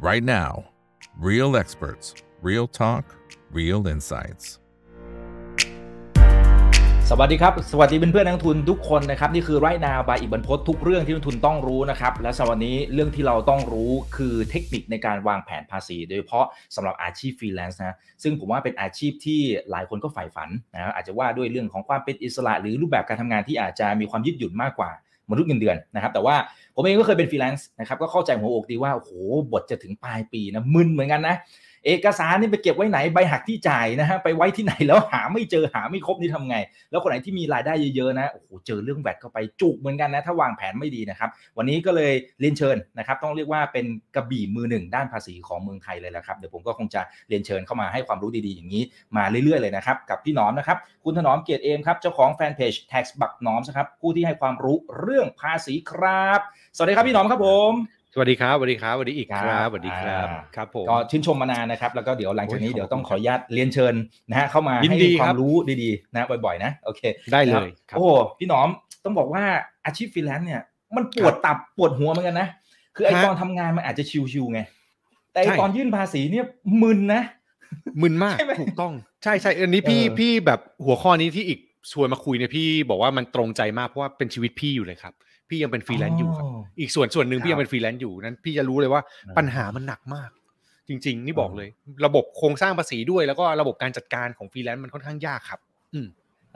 right now. Real experts, real talk, real insights. สวัสดีครับ สวัสดีเพื่อนๆนักทุนทุกคนนะครับ นี่คือไรนาบายอีกบรรพททุกเรื่องที่นักทุนต้องรู้นะครับ และสำหรับวันนี้เรื่องที่เราต้องรู้คือเทคนิคในการวางแผนภาษี โดยเฉพาะสำหรับอาชีพฟรีแลนซ์นะซึ่งผมว่าเป็นอาชีพที่หลายคนก็ใฝ่ฝันนะอาจจะว่าด้วยเรื่องของความเป็นอิสระ หรือรูปแบบการทำงานที่อาจจะมีความยืดหยุ่นมากกว่า มนุษย์เงินเดือนนะครับแต่ว่าผมเองก็เคยเป็นฟรีแลนซ์นะครับก็เข้าใจหัวอกดีว่าโอ้โหพอจะถึงปลายปีนะมึนเหมือนกันนะ เอกสารนี่ไปเก็บไว้ไหนใบหัก ณ ที่จ่ายนะฮะไปไว้ที่ไหนแล้วหาไม่เจอหาไม่ครบนี่ทำไง แล้วคนไหนที่มีรายได้เยอะๆนะโอ้โหเจอเรื่อง VAT เข้าไปจุกเหมือนกันนะถ้าวางแผนไม่ดีนะครับ วันนี้ก็เลยเรียนเชิญนะครับ ต้องเรียกว่าเป็นกระบี่มือหนึ่งด้านภาษีของเมืองไทยเลยแหละครับเดี๋ยวผมก็คงจะเรียนเชิญเข้ามาให้ความรู้ดีๆ อย่างนี้มาเรื่อยๆเลยนะครับกับพี่หนอมนะครับคุณถนอมเกียรติเอมครับเจ้าของแฟนเพจ tax บักหนอมครับผู้ที่ให้ความรู้เรื่องภาษีครับ สวัสดีครับพี่หนอมครับผม สวัสดีครับสวัสดีครับสวัสดีอีกครับสวัสดีครับอ่าครับผมก็ชื่นชมมานานนะครับ แล้วก็เดี๋ยวหลังจากนี้โอ้ยเดี๋ยวต้องขอบคุณอนุญาตเรียนเชิญนะฮะเข้ามาให้ความรู้ ยินดีครับ ดีๆนะบ่อยๆนะโอเคได้เลยนะครับโอ้โหพี่หนอมต้องบอกว่าอาชีพฟรีแลนซ์เนี่ยมันปวดตับปวดหัวเหมือนกันนะคือไอฮะตอนทำงานมันอาจจะชิวๆไงแต่ไอใช่ตอนยื่นภาษีเนี่ยมึนนะมึนมากใช่ไหมถูกต้องใช่ใช่อันนี้พี่เออพี่แบบหัวข้อนี้ที่อีกชวนมาคุยเนี่ยพี่บอกว่ามันตรงใจมากเพราะว่าเป็นชีวิตพี่อยู่เลยครับ พี่ยังเป็นฟรีแลนซ์อยู่ครับ อีกส่วนส่วนหนึ่งครับพี่ยังเป็นฟรีแลนซ์อยู่นั้น พี่จะรู้เลยว่าอืมปัญหามันหนักมาก จริง ๆ นี่บอกเลย ระบบโครงสร้างภาษีด้วย แล้วก็ระบบการจัดการของฟรีแลนซ์มันค่อนข้างยากครับ อืม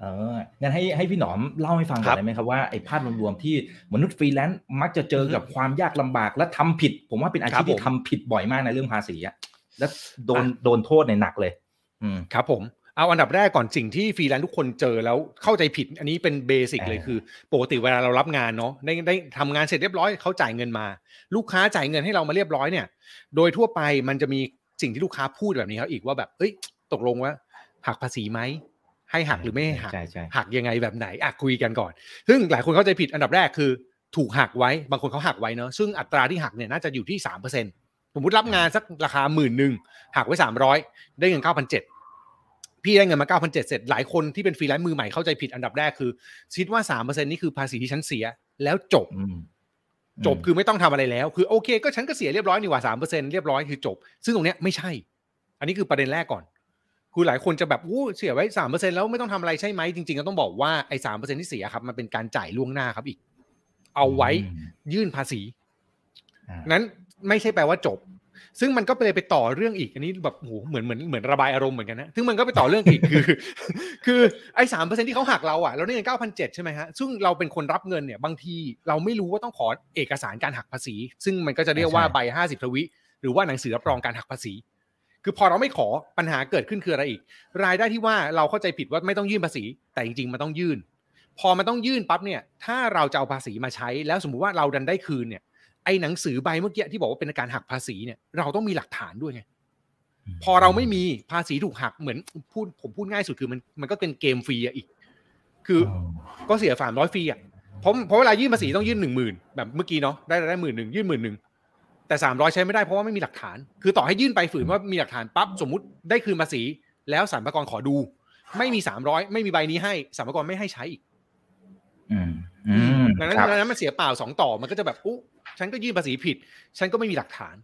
เอองั้นให้ให้พี่หนอมเล่าให้ฟังหน่อยครับได้ไหมครับว่าไอ้ภาพรวมๆที่มนุษย์ฟรีแลนซ์มักจะเจอกับความยากลำบากและทำผิด ผมว่าเป็นอาชีพครับผมที่ทำผิดบ่อยมากในเรื่องภาษีอะแล้วโดนอะโดนโทษในยหนักเลย อืมครับผม เอาอันดับแรกก่อนสิ่งที่ฟรีแลนซ์ทุกคนเจอแล้วเข้าใจผิด อันนี้เป็น basic เลยอ่าคือปกติเวลาเรารับงานเนาะได้ได้ทำงานเสร็จเรียบร้อยเขาจ่ายเงินมา ลูกค้าจ่ายเงินให้เรามาเรียบร้อยเนี่ย โดยทั่วไปมันจะมีสิ่งที่ลูกค้าพูดแบบนี้ครับอีกว่าแบบเอ้ยตกลงว่าหักภาษีไหมให้หักหรือไม่ให้หักใช่ใช่หักยังไงแบบไหนอะคุยกันก่อน ซึ่งหลายคนเข้าใจผิดอันดับแรกคือ ถูกหักไว้บางคนเขาหักไว้เนาะซึ่งอัตราที่หักเนี่ยน่าจะอยู่ที่สามเปอร์เซ็นสมมติรับงานสักราคาหมื่นหนึ่งหักไว้สามร้อยได้เงินเก้าพันเจ็ด พี่ได้เงินมาเก้าพันเจ็ดเสร็จ หลายคนที่เป็นฟรีแลนซ์มือใหม่เข้าใจผิดอันดับแรกคือคิดว่าสามเปอร์เซ็นนี่คือภาษีที่ฉันเสีย แล้วจบอืมจบคือไม่ต้องทำอะไรแล้ว คือโอเค ก็ฉันก็เสียเรียบร้อยนี่หว่าสามเปอร์เซ็นเรียบร้อยคือจบ ซึ่งตรงเนี้ยไม่ใช่ อันนี้คือประเด็นแรกก่อน คือหลายคนจะแบบอู้เสียไว้สามเปอร์เซ็นแล้วไม่ต้องทำอะไรใช่ไหมจริงๆก็ต้องบอกว่าไอ้สามเปอร์เซ็นที่เสียครับมันเป็นการจ่ายล่วงหน้าครับอีก เอาไว้อืมยื่นภาษีอ่านั้นไม่ใช่แปลว่าจบ ซึ่งมันก็ไปเลยไปต่อเรื่องอีกอันนี้แบบโหเหมือนเหมือนเหมือนระบายอารมณ์เหมือนกันนะซึ่งมันก็ไปต่อเรื่องอีกคือ คือไอ้สามเปอร์เซ็นที่เขาหักเราอะเราได้เงินเก้าพันเจ็ดใช่ไหมฮะซึ่งเราเป็นคนรับเงินเนี่ยบางทีเราไม่รู้ว่าต้องขอเอกสารการหักภาษี ซึ่งมันก็จะเรียกว่าใช่ใบห้าสิบทวิ หรือว่าหนังสือรับรองการหักภาษี คือพอเราไม่ขอปัญหาเกิดขึ้นคืออะไรอีก รายได้ที่ว่าเราเข้าใจผิดว่าไม่ต้องยื่นภาษี แต่จริงๆมันต้องยื่น พอมันต้องยื่นปั๊บเนี่ย ถ้าเราจะเอาภาษีมาใช้ แล้วสมมุติว่าเราดันได้คืนเนี่ย ไอ้หนังสือใบเมื่อกี้ที่บอกว่าเป็นการหักภาษีเนี่ยเราต้องมีหลักฐานด้วยไงพอเราไม่มีภาษีถูกหักเหมือนพูดผมพูดง่ายสุดคือมันมันก็เป็นเกมฟรีอะอีก คืออก็เสียสามร้อยฟรีอะเพราะเพราะเวลายื่นภาษีต้องยื่นหนึ่งหมื่นแบบเมื่อกี้เนาะได้ได้หมื่นหนึ่งยื่นหมื่นหนึ่งแต่สามร้อยใช้ไม่ได้เพราะว่าไม่มีหลักฐาน คือต่อให้ยื่นไปฝืนว่ามีหลักฐานปั๊บสมมุติได้คืนภาษี แล้วสรรพากรขอดู ไม่มีสามร้อยไม่มีใบนี้ให้สรรพากรไม่ให้ใช้อีกอืมอืมดังนั้นครับดังนั้นมันเสียเปล่าสองต่อมันก็จะแบบอุ๊ ฉันก็ยื่นภาษีผิด ฉันก็ไม่มีหลักฐาน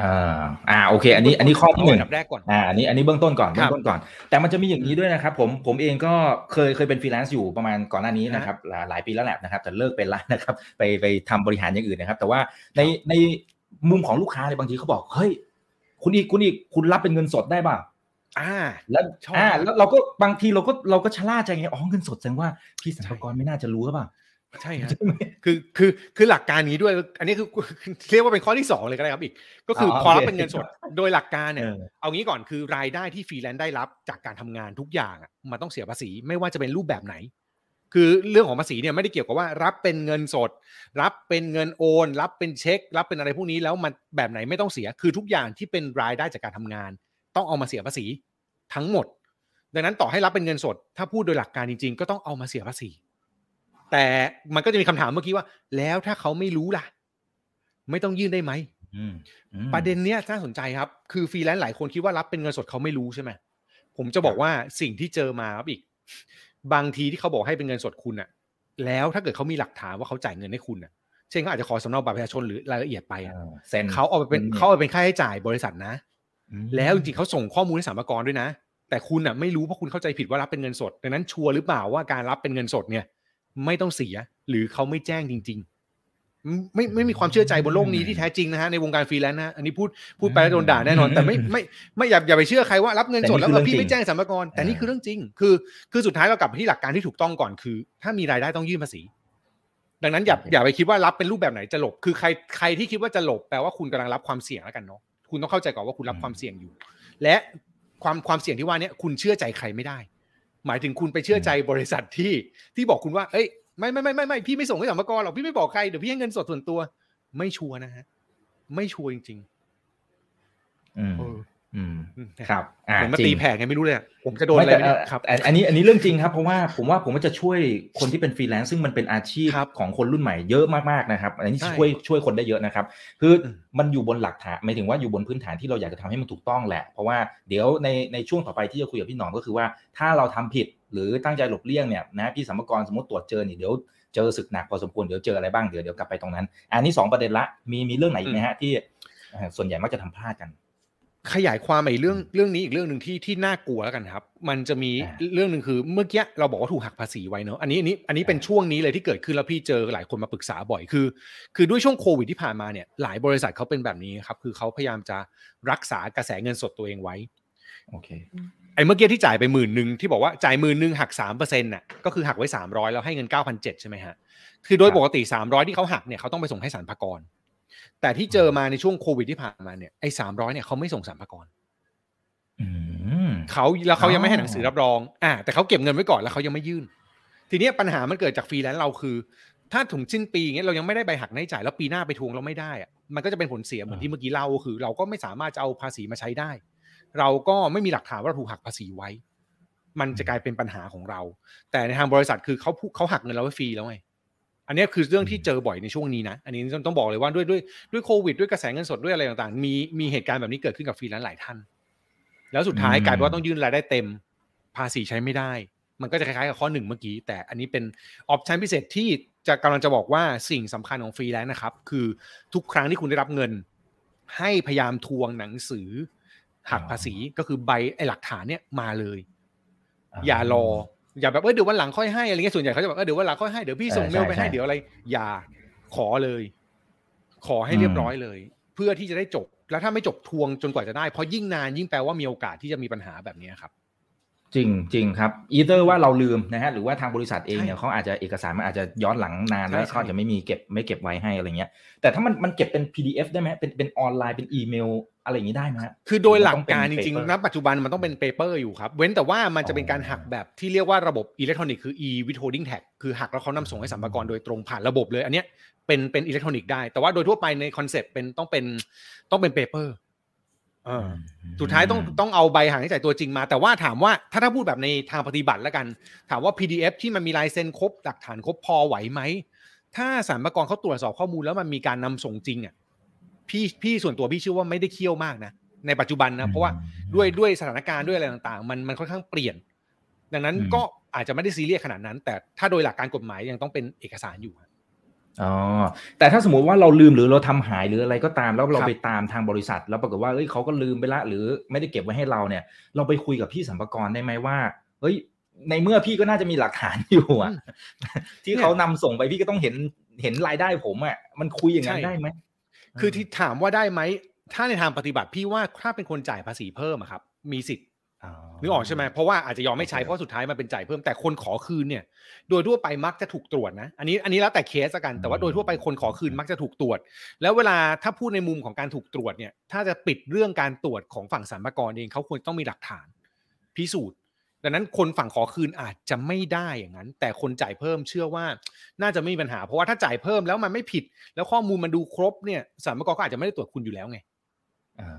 อ่าอ่าโอเค อันนี้อันนี้ข้อที่หนึ่งเาอันดับแรกก่อนอ่าอันนี้อันนี้เบื้องต้นก่อนครัเบื้องต้นก่อน แต่มันจะมีอย่างนี้ด้วยนะครับ ผมผมเองก็เคยเคยเป็นฟรีแลนซ์อยู่ประมาณก่อนหน้านี้นะครับหลายหลายปีแล้วแหละนะครับแต่เลิกเป็นแล้วนะครับ ไปไปทำบริหารอย่างอื่นนะครับ แต่ว่าในในมุมของลูกค้าเนี่ยบางทีเขาบอกเฮ้ยคุณอีกคุณอีกคุณรับเป็นเงินสดได้ป่ะอ่า แล้วชอบอ่าแล้วเราก็บางทีเราก็เราก็ชะล่าใจไงอ๋อเงินสดแสดงว่าพี่สรรพากรไม่น่าจะรู้หรือเปล่า ใช่ฮะใช่ไหมคือคือคือหลักการนี้ด้วย อันนี้คือเรียกว่าเป็นข้อที่สองเลยก็ได้ครับอีก ก็คือออพอรับโอเคเป็นเงินสดโดยหลักการเนี่ยเออเอางี้ก่อนคือรายได้ที่ฟรีแลนซ์ได้รับจากการทำงานทุกอย่างอะมันต้องเสียภาษีไม่ว่าจะเป็นรูปแบบไหน คือเรื่องของภาษีเนี่ยไม่ได้เกี่ยวกับว่ารับเป็นเงินสด รับเป็นเงินโอน รับเป็นเช็ค รับเป็นอะไรพวกนี้แล้วมันแบบไหนไม่ต้องเสียคือทุกอย่างที่เป็นรายได้จากการทำงาน ต้องเอามาเสียภาษีทั้งหมด ดังนั้นต่อให้รับเป็นเงินสด ถ้าพูดโดยหลักการจริง ๆ ก็ต้องเอามาเสียภาษี แต่มันก็จะมีคำถามเมื่อกี้ว่า แล้วถ้าเขาไม่รู้ล่ะ ไม่ต้องยื่นได้ไหมอืมอืมประเด็นเนี้ยน่าสนใจครับ คือฟรีแลนซ์หลายคนคิดว่ารับเป็นเงินสดเขาไม่รู้ใช่ไหมผมจะบอกว่าสิ่งที่เจอมาครับอีก บางทีที่เขาบอกให้เป็นเงินสดคุณอะแล้วถ้าเกิดเขามีหลักฐานว่าเขาจ่ายเงินให้คุณอะเช่นเขาอาจจะขอสำเนาบัตรประชาชนหรือรายละเอียดไปอะเออเซ็นเขาเอาไปเป็นอืมเขาเอาไปเป็นค่าใช้จ่ายบริษัทนะอืมแล้วจริงๆเขาส่งข้อมูลให้สรรพากรด้วยนะ แต่คุณอะไม่รู้เพราะคุณเข้าใจผิดว่ารับเป็นเงินสด ดังนั้นชัวร์หรือเปล่าว่าการรับเป็นเงินสดเนี่ย ไม่ต้องเสีย หรือเขาไม่แจ้งจริง ๆ ไม่ไม่มีความเชื่อใจบนโลกนี้ที่แท้จริงนะฮะในวงการฟรีแลนซ์นะฮะอันนี้พูดพูดไปแล้วโดนด่าแน่นอน แต่ไม่ไม่ไม่อย่าอย่าไปเชื่อใครว่ารับเงินสดแต่แล้วนี่คือพี่เรื่องจริงไม่แจ้งสรรพากรแต่นี่คือเรื่องจริง คือคือสุดท้ายเรากลับไปที่หลักการที่ถูกต้องก่อนคือ ถ้ามีรายได้ต้องยื่นภาษีดังนั้นอย่าอย่าไปคิดว่ารับเป็นรูปแบบไหนจะหลบ คือใครใครที่คิดว่าจะหลบแปลว่าคุณกำลังรับความเสี่ยงแล้วกันเนาะ คุณต้องเข้าใจก่อนว่าคุณรับความเสี่ยงอยู่ และความความเสี่ยงที่ว่าเนี้ยคุณเชื่อใจใครไม่ได้ หมายถึงคุณไปเชื่อใจบริษัทที่ที่บอกคุณว่าเอ้ยไม่ไม่ไม่ไม่ไม่พี่ไม่ส่งให้สรรพากรหรอกพี่ไม่บอกใครเดี๋ยวพี่ให้เงินสดส่วนตัว ไม่ชัวร์นะฮะ ไม่ชัวร์จริงอืมๆเอออืมอืมครับอ่าเหมือนมาตีแผ่จริงไงไม่รู้เลยอะผมจะโดนอะไรไม่ไหมแต่เนี่ยครับอันอันนี้อันนี้เรื่องจริงครับเพราะว่าผมว่าผมว่าจะช่วยคนที่เป็นฟรีแลนซ์ซึ่งมันเป็นอาชีพครับของคนรุ่นใหม่เยอะมากๆนะครับ อันนี้ใช่ช่วยช่วยคนได้เยอะนะครับ คืออมมันอยู่บนหลักฐานหมายถึงว่าอยู่บนพื้นฐานที่เราอยากจะทำให้มันถูกต้องแหละ เพราะว่าเดี๋ยวในในช่วงต่อไปที่จะคุยกับพี่หนอมก็คือว่าถ้าเราทำผิดหรือตั้งใจหลบเลี่ยงเนี่ยนะพี่สรรพากรสมมติตรวจเจอนี่เดี๋ยวเจอศึกหนักพอสมควรเดี๋ยวเจออะไรบ้างเดี๋ยวเดี๋ยวกลับไปตรงนั้น อันนี้สองประเด็นละมีมีเรื่องไหนอีกไหมฮะที่เอ่อส่วนใหญ่มักจะทำพลาดกัน ขยายความไอ้เรื่องเรื่องนี้อีกเรื่องหนึ่งที่ที่น่ากลัวแล้วกันครับ มันจะมีอ่าเรื่องหนึ่งคือเมื่อกี้เราบอกว่าถูกหักภาษีไว้เนอะอันนี้อันนี้อันนี้เป็นช่วงนี้เลยที่เกิดขึ้นแล้วพี่เจอหลายคนมาปรึกษาบ่อยคือ คือด้วยช่วงโควิดที่ผ่านมาเนี่ยหลายบริษัทเขาเป็นแบบนี้ครับ คือเขาพยายามจะรักษากระแสเงินสดตัวเองไว้โอเคไอ้เมื่อกี้ที่จ่ายไปหมื่นหนึ่งที่บอกว่าจ่ายหมื่นหนึ่งหักสามเปอร์เซ็นต์น่ะก็คือหักไว้สามร้อยแล้วให้เงินเก้าพันเจ็ดใช่ไหมฮะคือโดยครับปกติสามร้อยที่เขาหักเนี่ยเขาต้องไปส่งให้สรรพากร แต่ที่เจอมาในช่วงโควิดที่ผ่านมาเนี่ยไอ้สามร้อยเนี่ยเขาไม่ส่งสรรพากรอืมเขาแล้วเขายังไม่ให้อ๋อหนังสือรับรอง อ่า แต่เขาเก็บเงินไว้ก่อนแล้วเขายังไม่ยื่น ทีเนี้ยปัญหามันเกิดจากฟรีแลนซ์เราคือ ถ้าถึงสิ้นปีอย่างเงี้ยเรายังไม่ได้ใบหักหน้าใช้จ่ายแล้วปีหน้าไปทวงเราไม่ได้อะมันก็จะเป็นผลเสียเหมือนที่เมื่อกี้เล่าก็คือ เราก็ไม่สามารถจะเอาภาษีมาใช้ได้ เราก็ไม่มีหลักฐานว่าเราถูกหักภาษีไว้ มันจะกลายเป็นปัญหาของเรา แต่ในทางบริษัทคือเขาพูเขาหักเงินเราไว้ฟรีแล้วไง อันเนี้ยคือเรื่องที่เจอบ่อยในช่วงนี้นะ อันนี้ต้องบอกเลยว่าด้วยด้วยด้วยโควิดด้วยกระแสเงินสดด้วยอะไรต่างๆ มีมีเหตุการณ์แบบนี้เกิดขึ้นกับฟรีแลนซ์หลายท่าน แล้วสุดท้ายอืมกลายเป็นว่าต้องยื่นรายได้เต็ม ภาษีใช้ไม่ได้ มันก็จะคล้ายๆกับข้อหนึ่งเมื่อกี้ แต่อันนี้เป็น option พิเศษที่จะกำลังจะบอกว่าสิ่งสำคัญของฟรีแลนซ์นะครับ คือทุกครั้งที่คุณได้รับเงิน ให้พยายามทวงหนังสือหักภาษีก็คือใบไอ้หลักฐานเนี่ยมาเลย อย่ารอ อย่าแบบเออเดี๋ยววันหลังค่อยให้อะไรเงี้ยส่วนใหญ่เขาจะบอกเออเดี๋ยววันหลังค่อยให้เดี๋ยวพี่ส่งเออเมลไปใช่ให้ใช่เดี๋ยวอะไร อย่าขอเลย ขอให้เรียบร้อยเลย เพื่อที่จะได้จบ แล้วถ้าไม่จบทวงจนกว่าจะได้เพราะยิ่งนานยิ่งแปลว่ามีโอกาสที่จะมีปัญหาแบบนี้ครับ จริงจริงครับอีเตอร์ว่าเราลืมนะฮะหรือว่าทางบริษัทเองใช่เนี่ยเขาอาจจะเอกสารมันอาจจะย้อนหลังนานแล้วใช่ใช่เขาอาจจะไม่มีเก็บไม่เก็บไว้ให้อะไรเงี้ย แต่ถ้ามันมันเก็บเป็น PDF ได้ไหมเป็นเป็นออนไลน์เป็นอีเมลอะไรอย่างนี้ได้ไหมฮะคือโดยหลักมันต้องเป็นการจริง paper ๆณปัจจุบันมันต้องเป็น paper อยู่ครับ เว้นแต่ว่ามันจะเป็นการหักแบบที่เรียกว่าระบบอิเล็กทรอนิกส์คือ e withholding tax คือหักแล้วเขานำส่งให้สรรพากรโดยตรงผ่านระบบเลยอันเนี้ยเป็นเป็นอิเล็กทรอนิกส์ได้ แต่ว่าโดยทั่วไปใน concept เป็นต้องเป็นต้องเป็น paper สุดท้ายต้องต้องเอาใบหัก ณ ที่จ่ายตัวจริงมา แต่ว่าถามว่าถ้าถ้าพูดแบบในทางปฏิบัติแล้วกัน ถามว่า PDF ที่มันมีลายเซ็นครบหลักฐานครบพอไหวไหม ถ้าสรรพากรเขาตรวจสอบข้อมูลแล้วมันมีการนำส่งจริงอะพี่พี่ส่วนตัวพี่เชื่อว่าไม่ได้เคี่ยวมากนะในปัจจุบันนะเพราะว่าด้วยด้วยสถานการณ์ด้วยอะไรต่างๆ มันมันค่อนข้างเปลี่ยน ดังนั้นอืมก็อาจจะไม่ได้ซีเรียสขนาดนั้น แต่ถ้าโดยหลักการกฎหมายยังต้องเป็นเอกสารอยู่ อ๋อแต่ถ้าสมมติว่าเราลืมหรือเราทำหายหรืออะไรก็ตามแล้วเรารไปตามทางบริษัท แล้วปรากฏว่าเอ้ยเขาก็ลืมไปละ หรือไม่ได้เก็บไว้ให้เราเนี่ย เราไปคุยกับพี่สัมภากรได้ไหมว่าเฮ้ย ในเมื่อพี่ก็น่าจะมีหลักฐานอยู่อะที่เขานำส่งไปพี่ก็ต้องเห็นเห็นรายได้ผมอะมันคุยอย่างนั้นได้ไหมคือที่ถามว่าได้ไหมถ้าในทางปฏิบัติพี่ว่าถ้าเป็นคนจ่ายภาษีเพิ่มอะครับ มีสิทธิ์ นึกออกใช่ไหมเพราะว่าอาจจะยอมไม่ใช้โอเคเพราะสุดท้ายมันเป็นจ่ายเพิ่มแต่คนขอคืนเนี่ย โดยทั่วไปมักจะถูกตรวจนะ อันนี้อันนี้แล้วแต่เคสละกันแต่ว่าโดยทั่วไปคนขอคืนมักจะถูกตรวจ แล้วเวลาถ้าพูดในมุมของการถูกตรวจเนี่ย ถ้าจะปิดเรื่องการตรวจของฝั่งสรรพากรเองเขาควรต้องมีหลักฐาน พิสูจน์ ดังนั้นคนฝั่งขอคืนอาจจะไม่ได้อย่างนั้น แต่คนจ่ายเพิ่มเชื่อว่าน่าจะไม่มีปัญหา เพราะว่าถ้าจ่ายเพิ่มแล้วมันไม่ผิด แล้วข้อมูลมันดูครบเนี่ยสรรพากรก็อาจจะไม่ได้ตรวจคุณอยู่แล้วไง อ๋อ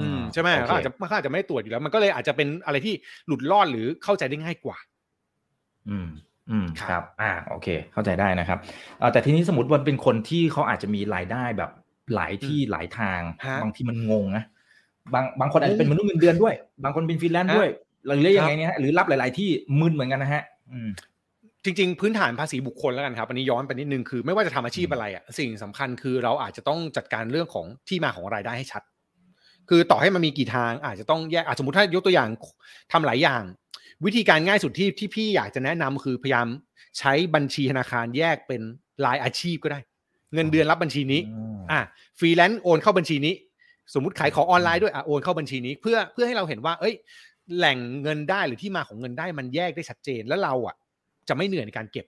อืมใช่ไหมโอเคเขาอาจจะเขาอาจจะไม่ได้ตรวจอยู่แล้ว มันก็เลยอาจจะเป็นอะไรที่หลุดรอดหรือเข้าใจได้ง่ายกว่า อืม อืมครับครับอ่า โอเค เข้าใจได้นะครับเอ่อแต่ทีนี้สมมติว่าเป็นคนที่เขาอาจจะมีรายได้แบบหลายที่หลายทางฮะบางทีมันงงนะบางบางคนอาจจะเป็นมนุษย์เงินเดือนด้วย บางคนเป็นฟรีแลนซ์ฮะด้วยหรือยังไงครับเนี่ยฮะหรือรับหลาย ๆ ที่มึนเหมือนกันนะฮะ อืมจริงๆพื้นฐานภาษีบุคคลแล้วกันครับอันนี้ย้อนไปนิดนึงคือไม่ว่าจะทำอาชีพอะไรอะสิ่งสำคัญคือเราอาจจะต้องจัดการเรื่องของที่มาของรายได้ให้ชัด คือต่อให้มันมีกี่ทางอาจจะต้องแยกอะสมมติถ้ายกตัวอย่างทำหลายอย่าง วิธีการง่ายสุดที่ที่พี่อยากจะแนะนำคือพยายามใช้บัญชีธนาคารแยกเป็นรายอาชีพก็ได้ เงินเดือนรับบัญชีนี้อะฟรีแลนซ์โอนเข้าบัญชีนี้ สมมติขายของออนไลน์ด้วยอะโอนเข้าบัญชีนี้ เพื่อเพื่อให้เราเห็นว่า เอ้ย แหล่งเงินได้หรือที่มาของเงินได้มันแยกได้ชัดเจนแล้วเราอะ จะไม่เหนื่อยในการเก็บ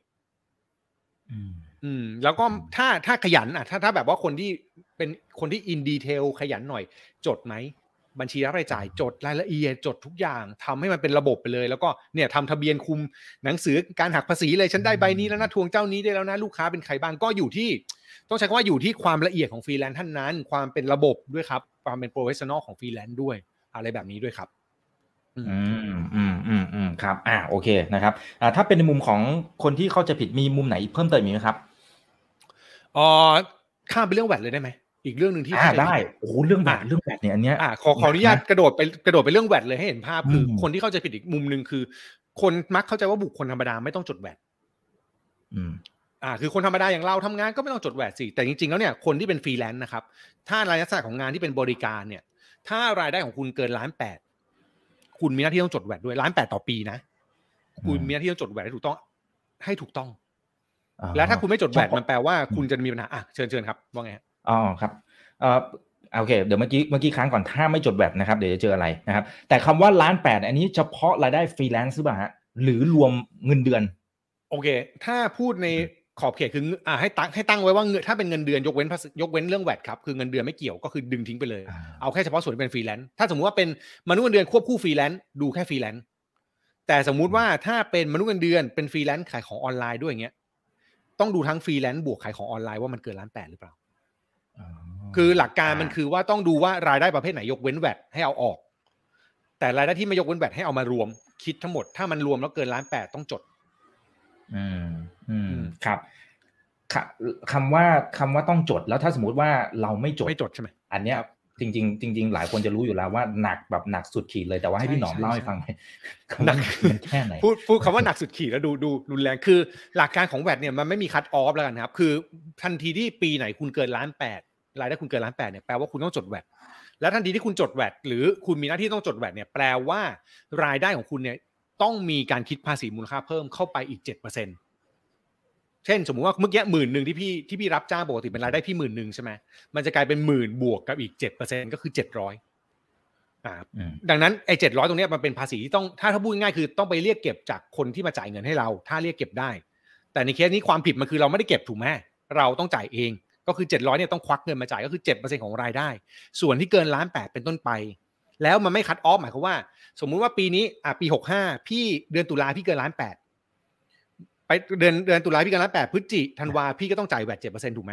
อืมอืมแล้วก็ถ้าถ้าขยันอะถ้าถ้าแบบว่าคนที่ เป็นคนที่ in detail ขยันหน่อย จดไหมบัญชีรายรับรายจ่ายจดรายละเอียดจดทุกอย่างทำให้มันเป็นระบบไปเลย แล้วก็เนี่ยทำทะเบียนคุมหนังสือการหักภาษีเลยฉันได้ใบนี้แล้วนะทวงเจ้านี้ได้แล้วนะลูกค้าเป็นใครบ้างก็อยู่ที่ ต้องใช้คำว่าอยู่ที่ความละเอียดของฟรีแลนซ์ท่านนั้น ความเป็นระบบด้วยครับ ความเป็น professional ของฟรีแลนซ์ด้วย อะไรแบบนี้ด้วยครับ อืมอืมอืมอืมอืมครับ อ่าโอเคนะครับอ่าถ้าเป็นในมุมของคนที่เข้าใจผิดมีมุมไหนเพิ่มเติมอีกไหมครับเออข้ามไปเรื่อง VAT เลยได้ไหม อีกเรื่องหนึ่งที่อ่าเข้าใจผิดได้โอ้โหเรื่องแบอะบเรื่องแบบเนี่ยอันเนี้ยอ่าขอขออนุญาตกระโดดไปกระโดดไปเรื่อง VAT เลยให้เห็นภาพคืออมคนที่เข้าใจผิดอีกมุมหนึ่งคือ คนมักเข้าใจว่าบุคคลธรรมดาไม่ต้องจด VAT อืมอ่าคือคนธรรมดาอย่างเราทำงานก็ไม่ต้องจด VAT สิแต่จริงๆแล้วเนี่ยคนที่เป็นฟรีแลนซ์นะครับ ถ้ารายลักษณะของงานที่เป็นบริการเนี่ย ถ้ารายได้ของคุณเกินล้านแปดคุณมีหน้าที่ต้องจด VAT ด้วยล้านแปดต่อปีนะ คุณมีหน้าที่ต้องจด VAT ให้ถูกต้อง ให้ถูกต้องอ่าแล้วถ้าคุณไม่จด VAT เฉพาะมันแปลว่าคุณจะมีปัญหาอะเชิญเชิญครับว่าไงฮะ อ๋อครับเอ่อโอเคเดี๋ยวเมื่อกี้เมื่อกี้ค้างก่อนถ้าไม่จด VAT นะครับเดี๋ยวจะเจออะไรนะครับ แต่คำว่าล้านแปดอันนี้เฉพาะรายได้ฟรีแลนซ์หรือเปล่าฮะหรือรวมเงินเดือน โอเค ถ้าพูดในขอบเขตคืออ่าให้ตั้งให้ตั้งไว้ว่าเงินถ้าเป็นเงินเดือนยกเว้นภาษียกเว้นเรื่อง VAT ครับคือเงินเดือนไม่เกี่ยวก็คือดึงทิ้งไปเลยอ่าเอาแค่เฉพาะส่วนที่เป็นฟรีแลนซ์ถ้าสมมุติว่าเป็นมนุษย์เงินเดือนควบคู่ฟรีแลนซ์ดูแค่ฟรีแลนซ์แต่สมมุติว่าถ้าเป็นมนุษย์เงินเดือนเป็นฟรีแลนซ์ขายของออนไลน์ด้วยอย่างเงี้ยต้องดูทั้งฟรีแลนซ์บวกขายของออนไลน์ว่ามันเกินล้านแปดหรือเปล่า คือหลักการมันคือว่าต้องดูว่ารายได้ประเภทไหนยกเว้นแวดให้เอาออก แต่รายได้ที่ไม่ยกเว้นแวดให้เอามารวม คิดทั้งหมดถ้ามันรวมแล้วเกินล้านแปดต้องจด อืมอืมอืมครับคคำว่าคำว่าต้องจดแล้วถ้าสมมุติว่าเราไม่จดไม่จดใช่ไหมอันเนี้ย จริง ๆ จริง ๆ หลายคนจะรู้อยู่แล้วว่าหนักแบบหนักสุดขีดเลยแต่ว่าให้ใช่พี่หนอมใช่เล่าให้ใช่ฟังหน่อยหนักมันแค่ไหนพูดพูดคำว่าหนักสุดขีดแล้วดูดูรุนแรงคือ หลักการของแวดเนี่ยมันไม่มีคัตออฟแล้วกันครับ คือทันทีที่ปีไหนคุณเกินล้านแปดรายได้คุณเกินล้านแปดเนี่ยแปลว่าคุณต้องจดแวดแล้วทันทีที่คุณจดแวดหรือคุณมีหน้าที่ต้องจดแวดเนี่ยแปลว่ารายได้ของคุณเนี่ยต้องมีการคิดภาษีมูลค่าเพิ่มเข้าไปอีกเจ็ดเปอร์เซ็น เช่น สมมุติว่าเมื่อกี้หมื่นหนึ่งที่พี่ที่พี่รับจ้างปกติเป็นรายได้พี่หมื่นหนึ่งใช่ไหมมันจะกลายเป็นหมื่นบวกกับอีกเจ็ดเปอร์เซ็นก็คือเจ็ดร้อยอ่าอืมดังนั้นไอ้เจ็ดร้อยตรงเนี้ยมันเป็นภาษีที่ต้องถ้าถ้าพูดง่ายๆคือต้องไปเรียกเก็บจากคนที่มาจ่ายเงินให้เรา ถ้าเรียกเก็บได้ แต่ในเคสนี้ความผิดมันคือเราไม่ได้เก็บถูกไหมเราต้องจ่ายเองก็คือเจ็ดร้อยเนี่ยต้องควักเงินมาจ่ายก็คือเจ็ดเปอร์เซ็นของรายได้ ส่วนที่เกินล้านแปดเป็นต้นไป แล้วมันไม่คัดออฟหมายความว่า สมมุติว่าปีนี้อะปีหกห้าพี่เดือนตุลาพี่เกินล้านแปด ไปเดือนเดือนตุลาพี่เกินล้านแปดพฤศจิธันวาพี่ก็ต้องจ่ายแวดเจ็ดเปอร์เซ็นถูกไหม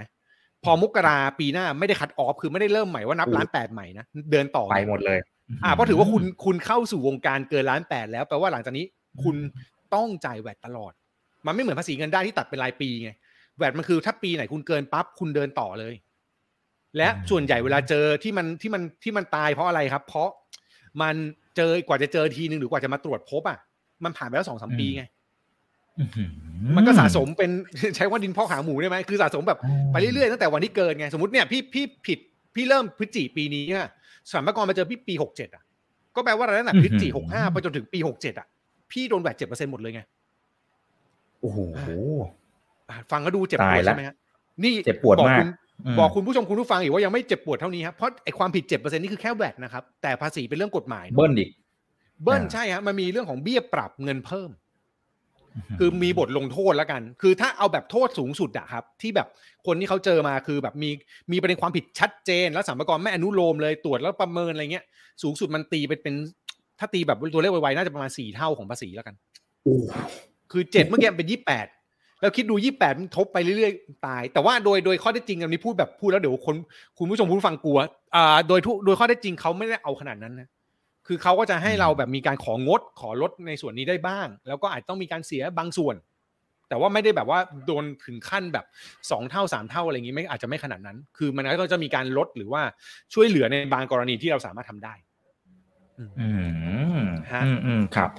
พอมกราปีหน้าไม่ได้คัดออฟคือไม่ได้เริ่มใหม่ว่านับล้านแปดใหม่นะเดินต่อไปหมดเลย อ่าเพราะถือว่าคุณคุณเข้าสู่วงการเกินล้านแปดแล้วแปลว่าหลังจากนี้คุณต้องจ่ายแวดตลอด มันไม่เหมือนภาษีเงินได้ที่ตัดเป็นรายปีไงแวดมันคือถ้าปีไหนคุณเกินปั๊บคุณเดินต่อเลย และส่วนใหญ่เวลาเจอที่มันที่มันที่มันตายเพราะอะไรครับ เพราะมันเจอกว่าจะเจอทีนึงหรือกว่าจะมาตรวจพบอะมันผ่านไปแล้วสองสามปีไงอื้อหือ มันก็สะสมเป็นใช้ว่าดินพอกหางหมูได้ไหมคือสะสมแบบอ๋อไปเรื่อยๆตั้งแต่วันที่เกินไงสมมติเนี่ยพี่พี่ผิดพี่เริ่มพฤศจิปีนี้อะสรรพากรมาเจอพี่ปีหกเจ็ดอะ ก็แปลว่าอะไรนั่นแหละพฤศจิหกห้าไปจนถึงปีหกเจ็ดอะ พี่โดน VAT เจ็ดเปอร์เซ็นต์หมดเลยไง โอ้โหอะฟังก็ดูเจ็บปตาวยดละใช่ไหมฮะนี่เจ็บปวดบอกมากคุณอืมบอกคุณผู้ชมคุณผู้ฟังอีกว่ายังไม่เจ็บปวดเท่านี้ครับเพราะไอ้ความผิดเจ็ดเปอร์เซ็นต์นี่คือแค่ VAT นะครับแต่ภาษีเป็นเรื่องกฎหมายเบิ้ลอีกเบิ้ลอ่าใช่ฮะมันมีเรื่องของเบี้ยปรับเงินเพิ่ม คือมีบทลงโทษแล้วกัน คือถ้าเอาแบบโทษสูงสุดอะครับ ที่แบบคนที่เขาเจอมาคือแบบมีมีประเด็นความผิดชัดเจน แล้วสัมภากรไม่อนุโลมเลยตรวจแล้วประเมินอะไรเงี้ย สูงสุดมันตีไปเป็นถ้าตีแบบตัวเลขไวๆน่าจะประมาณสี่เท่าของภาษีแล้วกันโอ้คือเจ็ดเมื่อกี้เป็นยี่แปดแล้วคิดดูยี่แปดมันทบไปเรื่อยๆตาย แต่ว่าโดยโดยข้อเท็จจริงอันนี้พูดแบบพูดแล้วเดี๋ยวคนคุณผู้ชมผู้ฟังกลัวอ่าโดยทุโดยข้อเท็จจริงเขาไม่ได้เอาขนาดนั้นนะ คือเขาก็จะให้เราแบบมีการของงดขอลดในส่วนนี้ได้บ้าง แล้วก็อาจต้องมีการเสียบางส่วน แต่ว่าไม่ได้แบบว่าโดนถึงขั้นแบบสองเท่าสามเท่าอะไรอย่างนี้ไม่อาจจะไม่ขนาดนั้น คือมันก็จะมีการลดหรือว่าช่วยเหลือในบางกรณีที่เราสามารถทำได้ อืมฮะอืมอืมครับ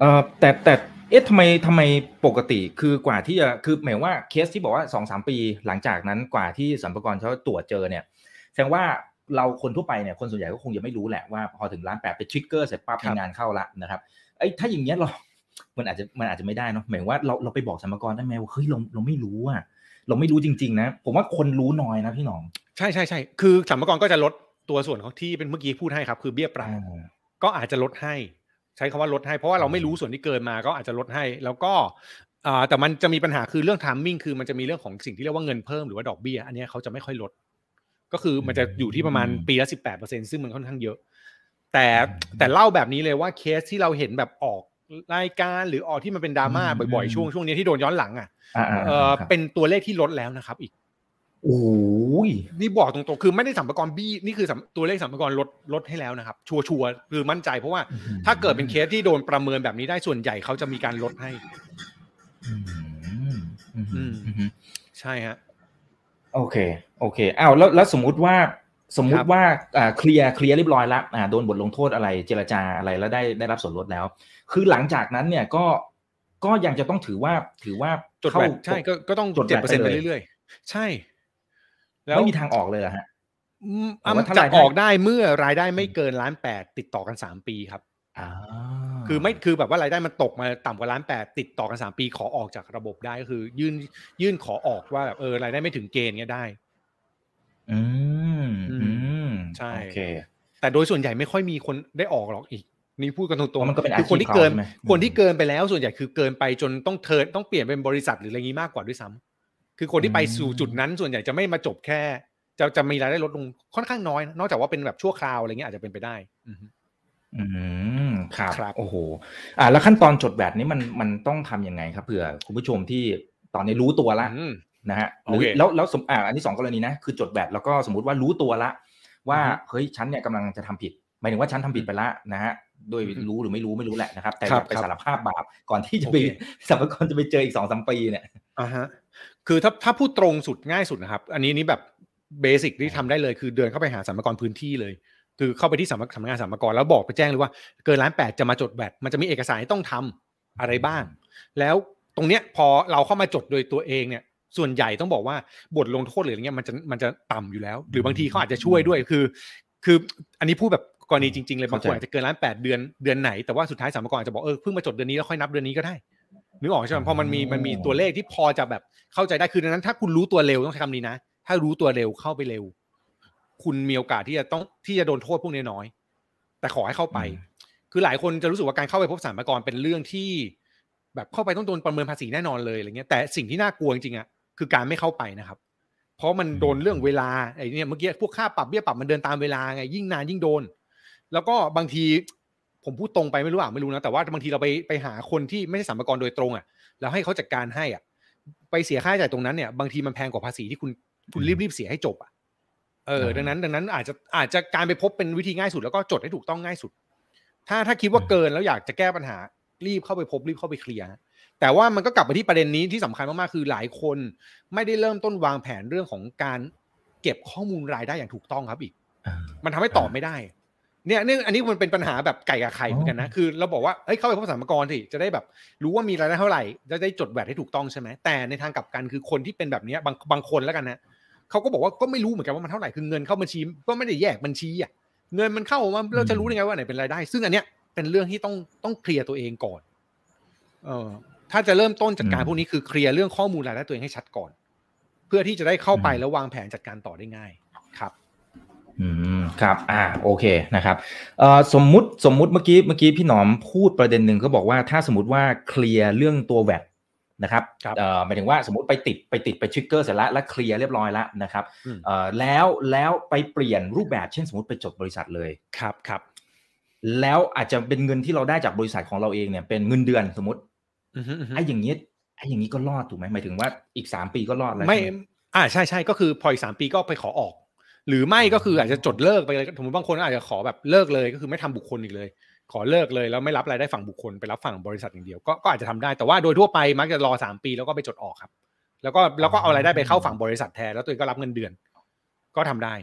เอ่อแต่แต่เอ๊ะทำไมทำไมปกติคือกว่าที่จะคือหมายว่าเคสที่บอกว่าสองสามปีหลังจากนั้นกว่าที่สัมภาระเขาตรวจเจอเนี่ย แสดงว่า เราคนทั่วไปเนี่ยคนส่วนใหญ่ก็คงยังไม่รู้แหละว่าพอถึงร้านแปดไปทริกเกอร์เสร็จปั๊บครับงานเข้าละนะครับไอ้ยถ้าอย่างเงี้ยเรา มันอาจจะมันอาจจะไม่ได้เนาะหมายว่าเราเราไปบอกสัมภาระได้ไหมว่าเฮ้ยเราเราไม่รู้อะเราไม่รู้จริง ๆ นะ ผมว่าคนรู้น้อยนะพี่หนอง ใช่ใช่ใช่คือสัมภาระก็จะลดตัวส่วนของที่เป็นเมื่อกี้พูดให้ครับ คือเบี้ยปรับอ่าก็อาจจะลดให้ ใช้คำว่าลดให้เพราะว่าเราไม่รู้ส่วนที่เกินมาก็อาจจะลดให้ แล้วก็อ่าแต่มันจะมีปัญหาคือเรื่อง timing คือมันจะมีเรื่องของสิ่งที่เรียกว่าเงินเพิ่มหรือว่าดอกเบี้ยอันเนี้ยเขาจะไม่ค่อยลด ก็คือมันจะอยู่ที่ประมาณปีละสิบแปดเปอร์เซ็นต์ซึ่งมันค่อนข้างเยอะ แต่แต่เล่าแบบนี้เลยว่าเคสที่เราเห็นแบบออกรายการหรือออกที่มันเป็นดราม่าบ่อยๆช่วงช่วงนี้ที่โดนย้อนหลังอะอ่าเออครับเป็นตัวเลขที่ลดแล้วนะครับอีกโอ้ยนี่บอกตรงๆ คือไม่ได้สรรพากรบี้นี่คือสรรตัวเลขสรรพากรลดลดให้แล้วนะครับ ชัวชัวร์ๆคือมั่นใจเพราะว่าถ้าเกิดเป็นเคสที่โดนประเมินแบบนี้ได้ส่วนใหญ่เขาจะมีการลดให้ อืมอืมอืมอืมใช่ฮะ โอเคโอเคอ้าวแล้วแล้วสมมุติว่าสมมุครัติบว่าอ่าเคลียร์เคลียร์เรียบร้อยแล้วอ่าโดนบทลงโทษอะไรเจรจาอะไรแล้วได้ได้รับส่วนลดแล้ว คือหลังจากนั้นเนี่ยก็ก็ยังจะต้องถือว่าถือว่าจดเข้าแบตใช่ก็ก็ต้องจดเจ็ดแบเปอตร์เซ็นต์ไปไปเลยเรื่อยๆ ใช่ แล้วไม่มีทางออกเลยเหรอฮะอืมหรือว่าถ้าจะรายได้ออกได้เมื่อรายได้ไม่เกินล้านแปดติดต่อกันสามปีครับอ่า คือไม่คือแบบว่ารายได้มันตกมาต่ำกว่าล้านแปดติดต่อกันสามปีขอออกจากระบบได้ก็คือ ยื่นยื่นขอออกว่าแบบเออรายได้ไม่ถึงเกณฑ์เงี้ยได้ อืมอือืมใช่โอเค แต่โดยส่วนใหญ่ไม่ค่อยมีคนได้ออกหรอกอีกนี่พูดกันตรงเพราะมันก็เป็นๆคือคนที่เกินอาชีพเขาใช่ไหมคนที่เกินไปแล้วส่วนใหญ่คือเกินไปจนต้องเทิร์นต้องเปลี่ยนเป็นบริษัทหรืออะไรงี้มากกว่าด้วยซ้ำคือคนที่ไปสู่จุดนั้นส่วนใหญ่จะไม่มาจบแค่ จะจะมีรายได้ลดลงค่อนข้างน้อยนะนอกจากว่าเป็นแบบชั่วคราวอะไรเงี้ยอาจจะเป็นไปได้ อือฮึอืมครับ ครับ โอ้โห อ่า แล้วขั้นตอนจดแบบนี้มันมันต้องทำยังไงครับเผื่อคุณผู้ชมที่ตอนนี้รู้ตัวละอืมนะฮะหรือโอเคแล้วแล้วสมอ่าอันนี้สองกรณีนะคือจดแบบแล้วก็สมมติว่ารู้ตัวละ ว่าอือฮึเฮ้ยฉันเนี่ยกำลังจะทำผิดหมายถึงว่าฉันทำผิดไปละนะฮะโดยอือฮึรู้หรือไม่รู้ไม่รู้แหละนะครับ แต่ครัอบย่าไปครับ สารภาพบาปก่อนที่จะไปโอเคสัมภาระจะไปเจออีกสองสามปีเนี่ยอ่าฮะ คือถ้าถ้าพูดตรงสุดง่ายสุดนะครับ อันนี้นี่แบบเบสิกที่ทำได้เลยคือเดินเข้าไปหาสรรพากรพื้นที่เลย คือเข้าไปที่สำนักสำนักงานสรรพากรแล้วบอกไปแจ้งเลยว่าเกินล้านแปดจะมาจดแบตมันจะมีเอกสารที่ต้องทำอะไรบ้าง แล้วตรงเนี้ยพอเราเข้ามาจดโดยตัวเองเนี่ย ส่วนใหญ่ต้องบอกว่าบทลงโทษหรืออะไรเงี้ยมันจะมันจะต่ำอยู่แล้ว หรือบางทีเขาอาจจะช่วยด้วยคือ คืออันนี้พูดแบบกรณีจริงๆเลยบางคนเข้าใจอาจจะเกินล้านแปดเดือนเดือนไหนแต่ว่าสุดท้ายสรรพากรอาจจะบอกเออเพิ่งมาจดเดือนนี้แล้วค่อยนับเดือนนี้ก็ได้นึกออกใช่ไหมเพราะมันมีมันมีตัวเลขที่พอจะแบบเข้าใจได้คือดังนั้น ถ้าคุณรู้ตัวเร็วต้องใช้คำนี้นะ ถ้ารู้ตัวเร็วเข้าไปเร็ว คุณมีโอกาสที่จะต้องที่จะโดนโทษพวกนี้น้อย แต่ขอให้เข้าไปอืมคือหลายคนจะรู้สึกว่าการเข้าไปพบสรรพากรเป็นเรื่องที่แบบเข้าไปต้องโดนประเมินภาษีแน่นอนเลยอะไรเงี้ยแต่สิ่งที่น่ากลัวจริงๆอะคือการไม่เข้าไปนะครับ เพราะมันโดนเรื่องเวลาไอ้เนี่ยเมื่อกี้พวกค่าปรับเบี้ยปรับมันเดินตามเวลาไงยิ่งนานยิ่งโดน แล้วก็บางทีผมพูดตรงไปไม่รู้อะไม่รู้นะแต่ว่าบางทีเราไปไปหาคนที่ไม่ใช่สรรพากรโดยตรงอะแล้วให้เขาจัดการให้อะ ไปเสียค่าใช้จ่ายตรงนั้นเนี่ยบางทีมันแพงกว่าภาษีที่คุณคุณรีบรีบๆเสียให้จบอะ เอออ่าดังนั้นดังนั้นอาจจะอาจจะการไปพบเป็นวิธีง่ายสุดแล้วก็จดให้ถูกต้องง่ายสุด ถ้าถ้าคิดว่าเกินแล้วอยากจะแก้ปัญหา รีบเข้าไปพบรีบเข้าไปเคลียร์แต่ว่ามันก็กลับไปที่ประเด็นนี้ที่สำคัญมากๆคือหลายคนไม่ได้เริ่มต้นวางแผนเรื่องของการเก็บข้อมูลรายได้อย่างถูกต้องครับอีกอ่ามันทำให้ตอบไม่ได้ เนี่ยเนี่ยอันนี้มันเป็นปัญหาแบบไก่กับไข่เหมือนกันนะคือเราบอกว่าเอ้ยเข้าไปพบสรรพากรสิจะได้แบบ รู้ว่ามีรายได้เท่าไหร่จะได้จดแวดให้ถูกต้องใช่ไหมแต่ในทางกลับกันคือคนที่เป็นแบบเนี้ยบางบางคนแล้วกันนะ เขาก็บอกว่าก็ไม่รู้เหมือนกันว่ามันเท่าไหร่คือเงินเข้าบัญชีก็ไม่ได้แยกบัญชีอะเงินมันเข้ามาเราจะรู้ได้ไงว่าไหนเป็นรายได้ ซึ่งอันเนี้ยเป็นเรื่องที่ต้องต้องเคลียร์ตัวเองก่อน เออถ้าจะเริ่มต้นจัดการอืมพวกนี้คือเคลียร์เรื่องข้อมูลรายได้ตัวเองให้ชัดก่อน เพื่อที่จะได้เข้าไปอืมแล้ววางแผนจัดการต่อได้ง่ายครับ อืมครับ อ่า โอเคนะครับเอ่อสมมุติสมมุติเมื่อกี้เมื่อกี้พี่หนอมพูดประเด็นหนึ่งเขาบอกว่าถ้าสมมติว่าเคลียร์เรื่องตัวแวด นะครับครับเอ่อหมายถึงว่าสมมติไปติดไปติดไปทริกเกอร์เสร็จแล้วแล้วเคลียร์เรียบร้อยแล้วนะครับอืมเอ่อแล้วแล้วไปเปลี่ยนรูปแบบเช่นสมมติไปจดบริษัทเลยครับครับแล้วอาจจะเป็นเงินที่เราได้จากบริษัทของเราเองเนี่ยเป็นเงินเดือนสมมติอือฮึอือฮึไอ้อย่างนี้ไอ้อย่างนี้ก็รอดถูกไหมหมายถึงว่าอีกสามปีก็รอดแล้วไม่ใช่หอ่าใช่ใช่ก็คือพออีกสามปีก็ไปขอออก หรือไม่ก็คืออาจจะจดเลิกไปเลยสมมติบางคนอาจจะขอแบบเลิกเลยก็คือไม่ทำบุคคลอีกเลย ขอเลิกเลยแล้วไม่รับรายได้ฝั่งบุคคลไปรับฝั่งบริษัทอย่างเดียว ก็ก็อาจจะทำได้แต่ว่าโดยทั่วไปมักจะรอสามปีแล้วก็ไปจดออกครับ แล้วก็แล้วก็เอารายได้ไปเข้าฝั่งบริษัทแทนแล้วตัวเองก็รับเงินเดือน ก็ทำได้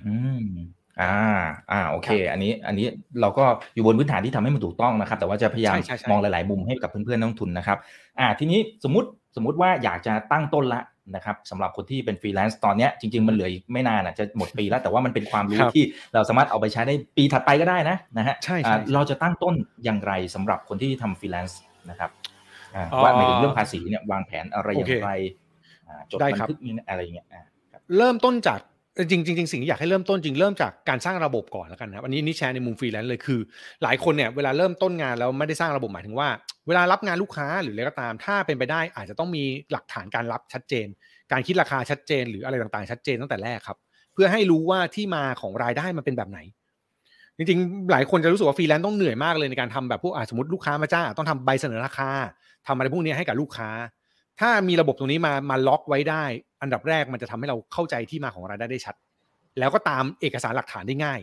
อืมอ่า อ่า โอเค อันนี้ อันนี้เราก็อยู่บนพื้นฐานที่ทำให้มันถูกต้องนะครับ แต่ว่าจะพยายามมองหลาย ๆ มุมให้กับเพื่อนๆนักลงทุนนะครับ อ่า ทีนี้สมมติ สมมติว่าอยากจะตั้งต้นละนะครับสำหรับคนที่เป็นฟรีแลนซ์ตอนนี้จริง ๆ มันเหลืออีกไม่นานอะจะหมดปีแล้ว แต่ว่ามันเป็นความรู้ที่เราสามารถเอาไปใช้ได้ปีถัดไปก็ได้นะนะฮะ ใช่ใช่เราจะตั้งต้นอย่างไรสำหรับคนที่ทำฟรีแลนซ์นะครับว่าในเรื่องภาษีเนี่ยวางแผนอะไรอย่างไรจดบันทึกอะไรอย่างเงี้ยเริ่มต้นจาก จริงจริงสิ่งที่อยากให้เริ่มต้นจริงเริ่มจากการสร้างระบบก่อนแล้วกันครับอันนี้นี่แชร์ในมุมฟรีแลนซ์เลยคือ หลายคนเนี่ยเวลาเริ่มต้นงานแล้วไม่ได้สร้างระบบหมายถึงว่า เวลารับงานลูกค้าหรืออะไรก็ตาม ถ้าเป็นไปได้อาจจะต้องมีหลักฐานการรับชัดเจน การคิดราคาชัดเจน หรืออะไรต่างๆ ชัดเจนตั้งแต่แรกครับ เพื่อให้รู้ว่าที่มาของรายได้มันเป็นแบบไหน จริงๆ หลายคนจะรู้สึกว่าฟรีแลนซ์ต้องเหนื่อยมากเลยในการทำแบบพวกสมมติลูกค้ามาจ้างต้องทำใบเสนอราคาทำอะไรพวกนี้ให้กับลูกค้า ถ้ามีระบบตรงนี้มามาล็อกไว้ได้ อันดับแรกมันจะทำให้เราเข้าใจที่มาของรายได้ได้ชัด แล้วก็ตามเอกสารหลักฐานได้ง่าย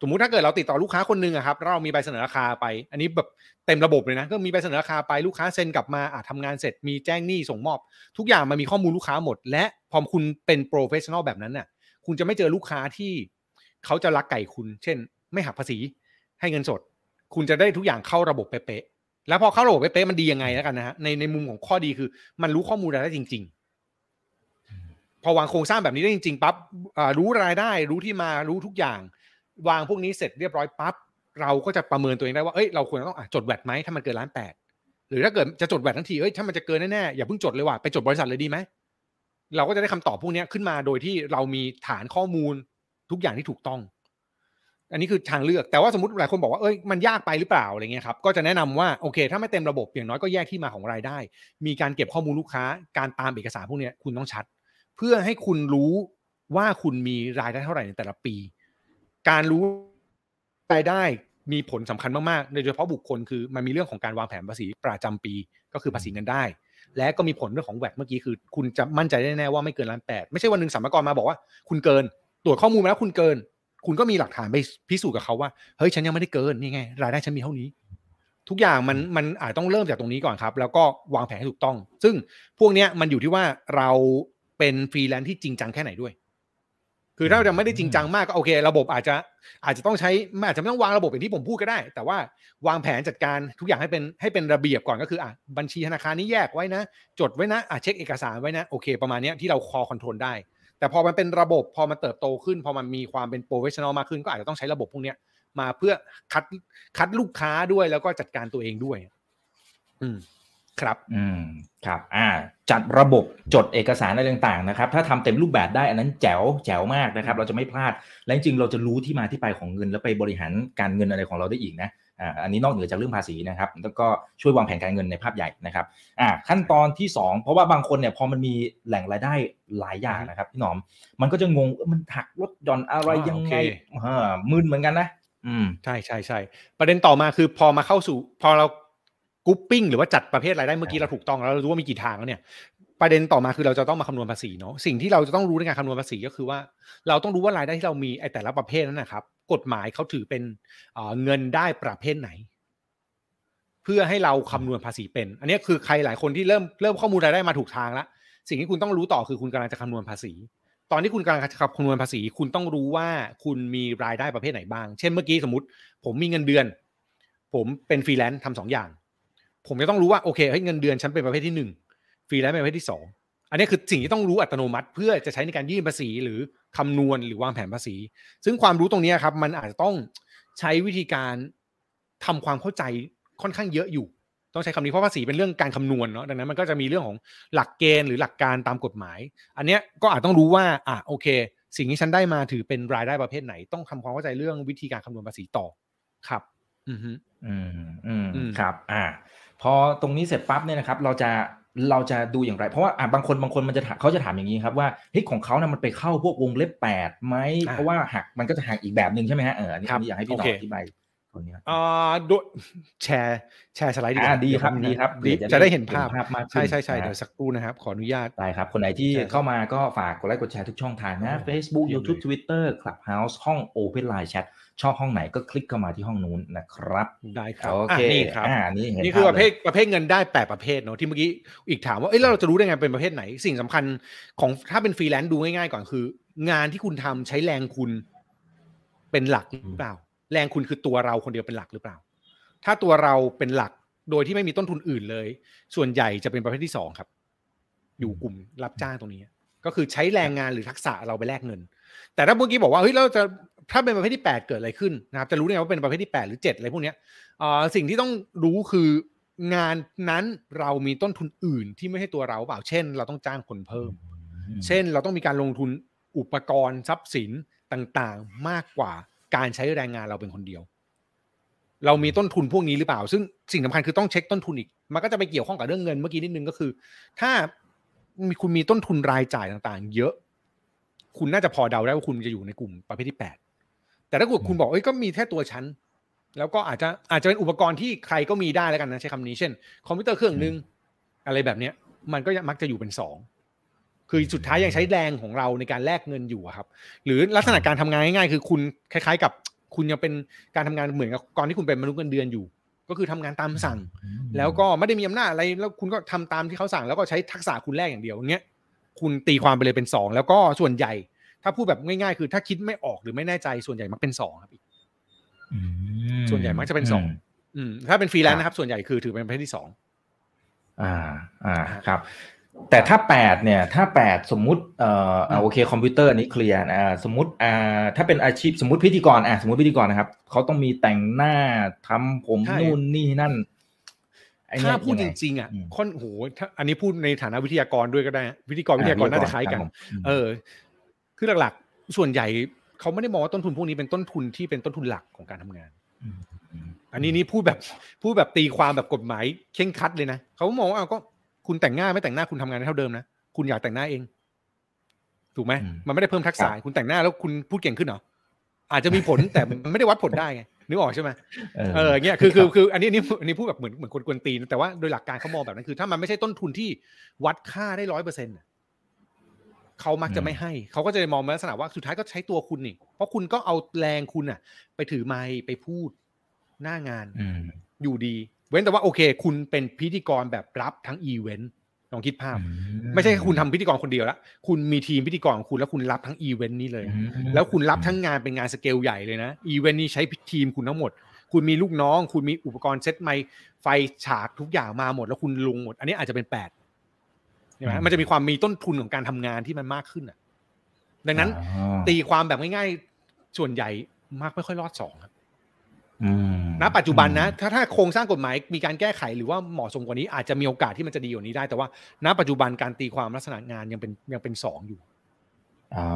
สมมติถ้าเกิดเราติดต่อลูกค้าคนหนึ่งครับเรามีใบเสนอราคาไป อันนี้แบบเต็มระบบเลยนะ ก็มีใบเสนอราคาไปลูกค้าเซ็นกลับมาอาจทำงานเสร็จมีแจ้งหนี้ส่งมอบ ทุกอย่างมันมีข้อมูลลูกค้าหมด และพอคุณเป็น professional แบบนั้นน่ะ คุณจะไม่เจอลูกค้าที่เขาจะลักไก่คุณ เช่น ไม่หักภาษีให้เงินสด คุณจะได้ทุกอย่างเข้าระบบเป๊ะๆแล้วพอเข้าระบบเป๊ะๆมันดียังไงแล้วกันนะฮะในในมุมของข้อดีคือ มันรู้ข้อมูลได้จริง พอวางโครงสร้างแบบนี้ได้จริงๆปั๊บรู้รายได้รู้ที่มารู้ทุกอย่าง วางพวกนี้เสร็จเรียบร้อยปั๊บเราก็จะประเมินตัวเองได้ว่าเอ้ยเราควรต้องจดแวดไหมถ้ามันเกินล้านแปดหรือถ้าเกิดจะจดแวดทั้งทีเอ้ยถ้ามันจะเกินแน่ๆอย่าเพิ่งจดเลยว่ะไปจดบริษัทเลยดีไหมเราก็จะได้คำตอบพวกนี้ขึ้นมาโดยที่เรามีฐานข้อมูลทุกอย่างที่ถูกต้อง อันนี้คือทางเลือกแต่ว่าสมมติหลายคนบอกว่าเอ้ยมันยากไปหรือเปล่าอะไรเงี้ยครับก็จะแนะนำว่าโอเค ถ้าไม่เต็มระบบอย่างน้อยก็แยกที่มาของรายได้ มีการเก็บข้อมูลลูกค้า การตามเอกสารพวกนี้คุณต้องชัด เพื่อให้คุณรู้ว่าคุณมีรายได้เท่าไหร่ในแต่ละปี การรู้รายได้มีผลสำคัญมากๆ โดยเฉพาะบุคคลคือมันมีเรื่องของการวางแผนภาษีประจำปี ก็คือภาษีเงินได้ และก็มีผลเรื่องของแวดเมื่อกี้คือ คุณจะมั่นใจได้แน่ว่าไม่เกินล้านแปดไม่ใช่วันหนึ่งสัมภาระมาบอกว่า คุณเกิน ตรวจข้อมูลมาแล้วคุณเกิน คุณก็มีหลักฐานไปพิสูจน์กับเขาว่าเฮ้ยฉันยังไม่ได้เกินนี่ไง รายได้ฉันมีเท่านี้ ทุกอย่างมันมันอาจต้องเริ่มจากตรงนี้ก่อนครับ แล้วก็วางแผนให้ถูกต้อง ซึ่งพวกเนี้ยมันอยู่ที่ว่าเรา เป็นฟรีแลนซ์ที่จริงจังแค่ไหนด้วย คือถ้าเราไม่ได้จริงจังมากก็โอเค ระบบอาจจะอาจจะต้องใช้อาจจะไม่ต้องวางระบบอย่างที่ผมพูดก็ได้ แต่ว่าวางแผนจัดการทุกอย่างให้เป็นให้เป็นระเบียบก่อนก็คืออะบัญชีธนาคารนี้แยกไว้นะ จดไว้นะอะเช็คเอกสารไว้นะโอเคประมาณนี้ที่เราคอ control ได้ แต่พอมันเป็นระบบพอมันเติบโตขึ้น พอมันมีความเป็น professional มากขึ้นก็อาจจะต้องใช้ระบบพวกนี้มาเพื่อคัดคัดลูกค้าด้วยแล้วก็จัดการตัวเองด้วย อืม ครับอืมครับอ่าจัดระบบจดเอกสารอะไรต่างๆนะครับ ถ้าทำเต็มรูปแบบได้อันนั้นแจ๋วแจ๋วมากนะครับ เราจะไม่พลาด และจริงๆเราจะรู้ที่มาที่ไปของเงิน แล้วไปบริหารการเงินอะไรของเราได้อีกนะอ่าอันนี้นอกเหนือจากเรื่องภาษีนะครับ แล้วก็ช่วยวางแผนการเงินในภาพใหญ่นะครับอ่าขั้นตอนที่ 2 เพราะว่าบางคนเนี่ยพอมันมีแหล่งรายได้หลายอย่างนะครับพี่หนอมมันก็จะงงมันหักลดหย่อนอะไรยังไงอ่ามึนเหมือนกันนะอืมใช่ใช่ใช่ประเด็นต่อมาคือพอมาเข้าสู่พอเรา กรุ๊ปปิ้งหรือว่าจัดประเภทรายได้เมื่อกี้เราถูกต้องแล้วเรารู้ว่ามีกี่ทางแล้วเนี่ย ประเด็นต่อมาคือเราจะต้องมาคำนวณภาษีเนาะสิ่งที่เราจะต้องรู้ในการคำนวณภาษีก็คือว่า เราต้องรู้ว่ารายได้ที่เรามีไอ้แต่ละประเภทนั้นนะครับ กฎหมายเขาถือเป็นเงินได้ประเภทไหน เพื่อให้เราคำนวณภาษีเป็น อันนี้คือใครหลายคนที่เริ่มเริ่มข้อมูลรายได้มาถูกทางแล้วสิ่งที่คุณต้องรู้ต่อคือคุณกำลังจะคำนวณภาษี ตอนที่คุณกำลังจะคำนวณภาษี คุณต้องรู้ว่าคุณมีรายได้ประเภทไหนบ้าง เช่นเมื่อกี้สมมติ ผมมีเงินเดือน ผมเป็นฟรีแลนซ์ทำสองอย่าง ผมจะต้องรู้ว่าโอเคให้เงินเดือนฉันเป็นประเภทที่หนึ่งฟรีแลนซ์เป็นประเภทที่สองอันนี้คือสิ่งที่ต้องรู้อัตโนมัติ เพื่อจะใช้ในการยื่นภาษีหรือคำนวณหรือวางแผนภาษี ซึ่งความรู้ตรงนี้ครับ มันอาจจะต้องใช้วิธีการทำความเข้าใจค่อนข้างเยอะอยู่ ต้องใช้คำนี้เพราะภาษีเป็นเรื่องการคำนวณเนาะดังนั้นมันก็จะมีเรื่องของหลักเกณฑ์หรือหลักการตามกฎหมาย อันนี้ก็อาจต้องรู้ว่าอะโอเค สิ่งที่ฉันได้มาถือเป็นรายได้ประเภทไหน ต้องทำความเข้าใจเรื่องวิธีการคำนวณภาษีต่อครับ อืมอืมอืมครับ อ่า พอตรงนี้เสร็จปั๊บเนี่ยนะครับ เราจะเราจะดูอย่างไร เพราะว่าอ่าบางคนบางคนมันจะเขาจะถามอย่างนี้ครับว่าเฮ้ยของเขาเนี่ยมันไปเข้าพวกวงเล็บแปดไหมเพราะว่าหักมันก็จะหักอีกแบบหนึ่งใช่ไหมฮะเอออันนี้อยากให้พี่ต่ออธิบายคนนี้อ่าดูแชร์แชร์สไลด์ดีดีครับดีครับจะได้เห็นภาพมากใช่ใช่ใช่เดี๋ยวสักครู่นะครับ ขออนุญาตได้ครับ คนไหนที่เข้ามาก็ฝากกดไลค์กดแชร์ทุกช่องทางนะ Facebook YouTube Twitter Clubhouse ห้อง Open Line Chat ชอบห้องไหนก็คลิกเข้ามาที่ห้องนู้นนะครับได้ครับโอเคนี่ครับอ่านี่นี่คือประเภทประเภทเงินได้แปดประเภทเนาะที่เมื่อกี้อีกถามว่าเอ้ยเราจะรู้ได้ไงเป็นประเภทไหน สิ่งสำคัญของถ้าเป็นฟรีแลนซ์ดูง่ายๆก่อนคือ งานที่คุณทำใช้แรงคุณเเป็นหลักหรือเปล่า แรงคุณคือตัวเราคนเดียวเป็นหลักหรือเปล่า ถ้าตัวเราเป็นหลักโดยที่ไม่มีต้นทุนอื่นเลย ส่วนใหญ่จะเป็นประเภทที่สองครับ อยู่กลุ่มรับจ้างตรงนี้ ก็คือใช้แรงงานหรือทักษะเราไปแลกเงิน แต่ถ้าเมื่อกี้บอกว่าเฮ้ยเราจะ ถ้าเป็นประเภทที่แปดเกิดอะไรขึ้นนะครับจะรู้ได้ไงว่าเป็นประเภทที่แปดหรือเจ็ดอะไรพวกเนี้ยอ่าสิ่งที่ต้องรู้คืองานนั้นเรามีต้นทุนอื่นที่ไม่ใช่ตัวเราเปล่า เช่น เราต้องจ้างคนเพิ่ม เช่นเราต้องมีการลงทุนอุปกรณ์ทรัพย์สินต่างๆ มากกว่าการใช้แรงงานเราเป็นคนเดียว เรามีต้นทุนพวกนี้หรือเปล่า ซึ่งสิ่งสำคัญคือต้องเช็คต้นทุนอีก มันก็จะไปเกี่ยวข้องกับเรื่องเงินเมื่อกี้นิดนึงก็คือ ถ้ามีคุณมีต้นทุนรายจ่ายต่างๆ เยอะ คุณน่าจะพอเดาได้ว่าคุณจะอยู่ในกลุ่มประเภทที่แปด แต่ถ้าเกิดคุณบอกเอ้ยก็มีแค่ตัวฉันแล้วก็อาจจะอาจจะเป็นอุปกรณ์ที่ใครก็มีได้แล้วกันนะใช้คำนี้เช่น คอมพิวเตอร์เครื่องหนึ่งอะไรแบบเนี้ย มันก็มักจะอยู่เป็นสองคือสุดท้ายยังใช้แรงของเราในการแลกเงินอยู่อะครับ หรือลักษณะการทำงานง่ายๆคือคุณคล้ายๆ กับคุณยังเป็นการทำงานเหมือนกับก่อนที่คุณเป็นมนุษย์เงินเดือนอยู่ ก็คือทำงานตามสั่ง แล้วก็ไม่ได้มีอำนาจอะไรแล้วคุณก็ทำตามที่เขาสั่ง แล้วก็ใช้ทักษะคุณแลกอย่างเดียวเงี้ยคุณตีความไปเลยเป็นสองแล้วก็ส่วนใหญ่ ถ้าพูดแบบง่ายๆ คือ ถ้าคิดไม่ออกหรือไม่แน่ใจส่วนใหญ่มักเป็นสองครับอีกส่วนใหญ่มักจะเป็นสองอืมถ้าเป็นฟรีแลนซ์นะครับ ส่วนใหญ่คือถือเป็นประเภทที่สองอ่า อ่าครับ แต่ถ้าแปดเนี่ย ถ้าแปดสมมุติเอ่ออ่าโอเคคอมพิวเตอร์อันนี้เคลียร์อ่าสมมติอ่าถ้าเป็นอาชีพสมมติพิธีกรอ่าสมมติพิธีกรนะครับเขาต้องมีแต่งหน้าทำผมใช่นู่นนี่นั่นไอ้เนี่ยถ้าพูดยังจไงริงๆอะอืมค่อนโหถ้าอันนี้พูดในฐานะวิทยากรด้วยก็ได้นะวิทยากรวิทยากรน่าจะคล้ายกันรับผมเออ คือหลักๆ ส่วนใหญ่เขาไม่ได้มองว่าต้นทุนพวกนี้เป็นต้นทุนที่เป็นต้นทุนหลักของการทำงานมอืมอันนี้นี่พูดแบบพูดแบบตีความแบบกฎหมายเข่งครัดเลยนะเขามองว่าเอาก็คุณแต่งหน้าไม่แต่งหน้าคุณทำงานได้เท่าเดิมนะคุณอยากแต่งหน้าเอง ถูกไหมอืมมันไม่ได้เพิ่มทักษะครับคุณแต่งหน้าแล้วคุณพูดเก่งขึ้นเหรออาจจะมีผลแต่มันไม่ได้วัดผลได้ไงนึกออกใช่ไหมเออเงี้ยคือคือคืออันนี้อันนี้อันนี้พูดแบบเหมือนเหมือนคนกวนตีนแต่ว่าโดยหลักการเขามองแบบนั้นคือ ถ้ามันไม่ใช่ต้นทุนที่วัดค่าได้ร้อยเปอร์เซ็นต์ เขามักจะไม่ให้ เขาก็จะมองในลักษณะว่าสุดท้ายก็ใช้ตัวคุณนี่ เพราะคุณก็เอาแรงคุณอะ ไปถือไมค์ไปพูดหน้างานอืมอยู่ดี เว้นแต่ว่าโอเค คุณเป็นพิธีกรแบบรับทั้งอีเวนต์ลองคิดภาพ ไม่ใช่คุณทำพิธีกรคนเดียวละคุณมีทีมพิธีกรของคุณแล้วคุณรับทั้งอีเวนต์นี้เลยอืมแล้วคุณรับทั้งงานเป็นงานสเกลใหญ่เลยนะอีเวนต์นี้ใช้ทีมคุณทั้งหมด คุณมีลูกน้อง คุณมีอุปกรณ์เซตไมค์ไฟฉากทุกอย่างมาหมด แล้วคุณลงหมด อันนี้อาจจะเป็นแปด ใช่ไหมมันจะมีความมีต้นทุนของการทำงานที่มันมากขึ้นอะ ดังนั้นอ๋อตีความแบบง่ายๆส่วนใหญ่มากไม่ค่อยรอดสองครับอืมณปัจจุบันนะ ถ้าถ้าโครงสร้างกฎหมายมีการแก้ไขหรือว่าเหมาะสมกว่านี้อาจจะมีโอกาสที่มันจะดีกว่านี้ได้ แต่ว่าณปัจจุบันการตีความลักษณะงานยังเป็นยังเป็นสองอยู่อ๋อ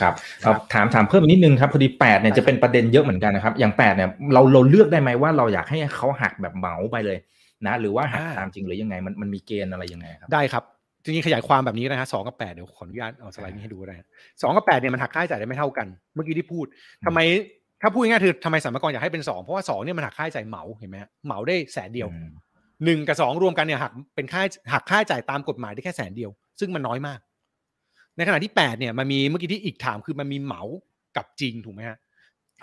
ครับครับถามถามเพิ่มอีกนิดนึงครับพอดีแปดเนี่ยจะเป็นประเด็นเยอะเหมือนกันนะครับ อย่างแปดเนี่ยเราเราเลือกได้ไหมว่าเราอยากให้เขาหักแบบเหมาไปเลยนะ หรือว่าหักตามจริงหรือยังไงมันมันมีเกณฑ์อะไรยังไงครับ ได้ครับ จริงๆขยายความแบบนี้นะฮะสองกับแปดเดี๋ยวขออนุญาตเอาสไลด์นี้ให้ดูก็ได้สองกับแปดเนี่ยมันหักค่าใช้จ่ายได้ไม่เท่ากัน เมื่อกี้ที่พูดทำไมถ้าพูดง่ายๆคือทำไมสรรพากรอยากให้เป็นสองเพราะว่าสองเนี่ยมันหักค่าใช้จ่ายเหมาเห็นไหมฮะเหมาได้แสนเดียวอืมหนึ่งกับสองรวมกันเนี่ยหักเป็นค่าหักค่าใช้จ่ายตามกฎหมายได้แค่แสนเดียว ซึ่งมันน้อยมาก ในขณะที่แปดเนี่ยมันมีเมื่อกี้ที่อีกถามคือมันมีเหมากับจริงถูกไหมฮะ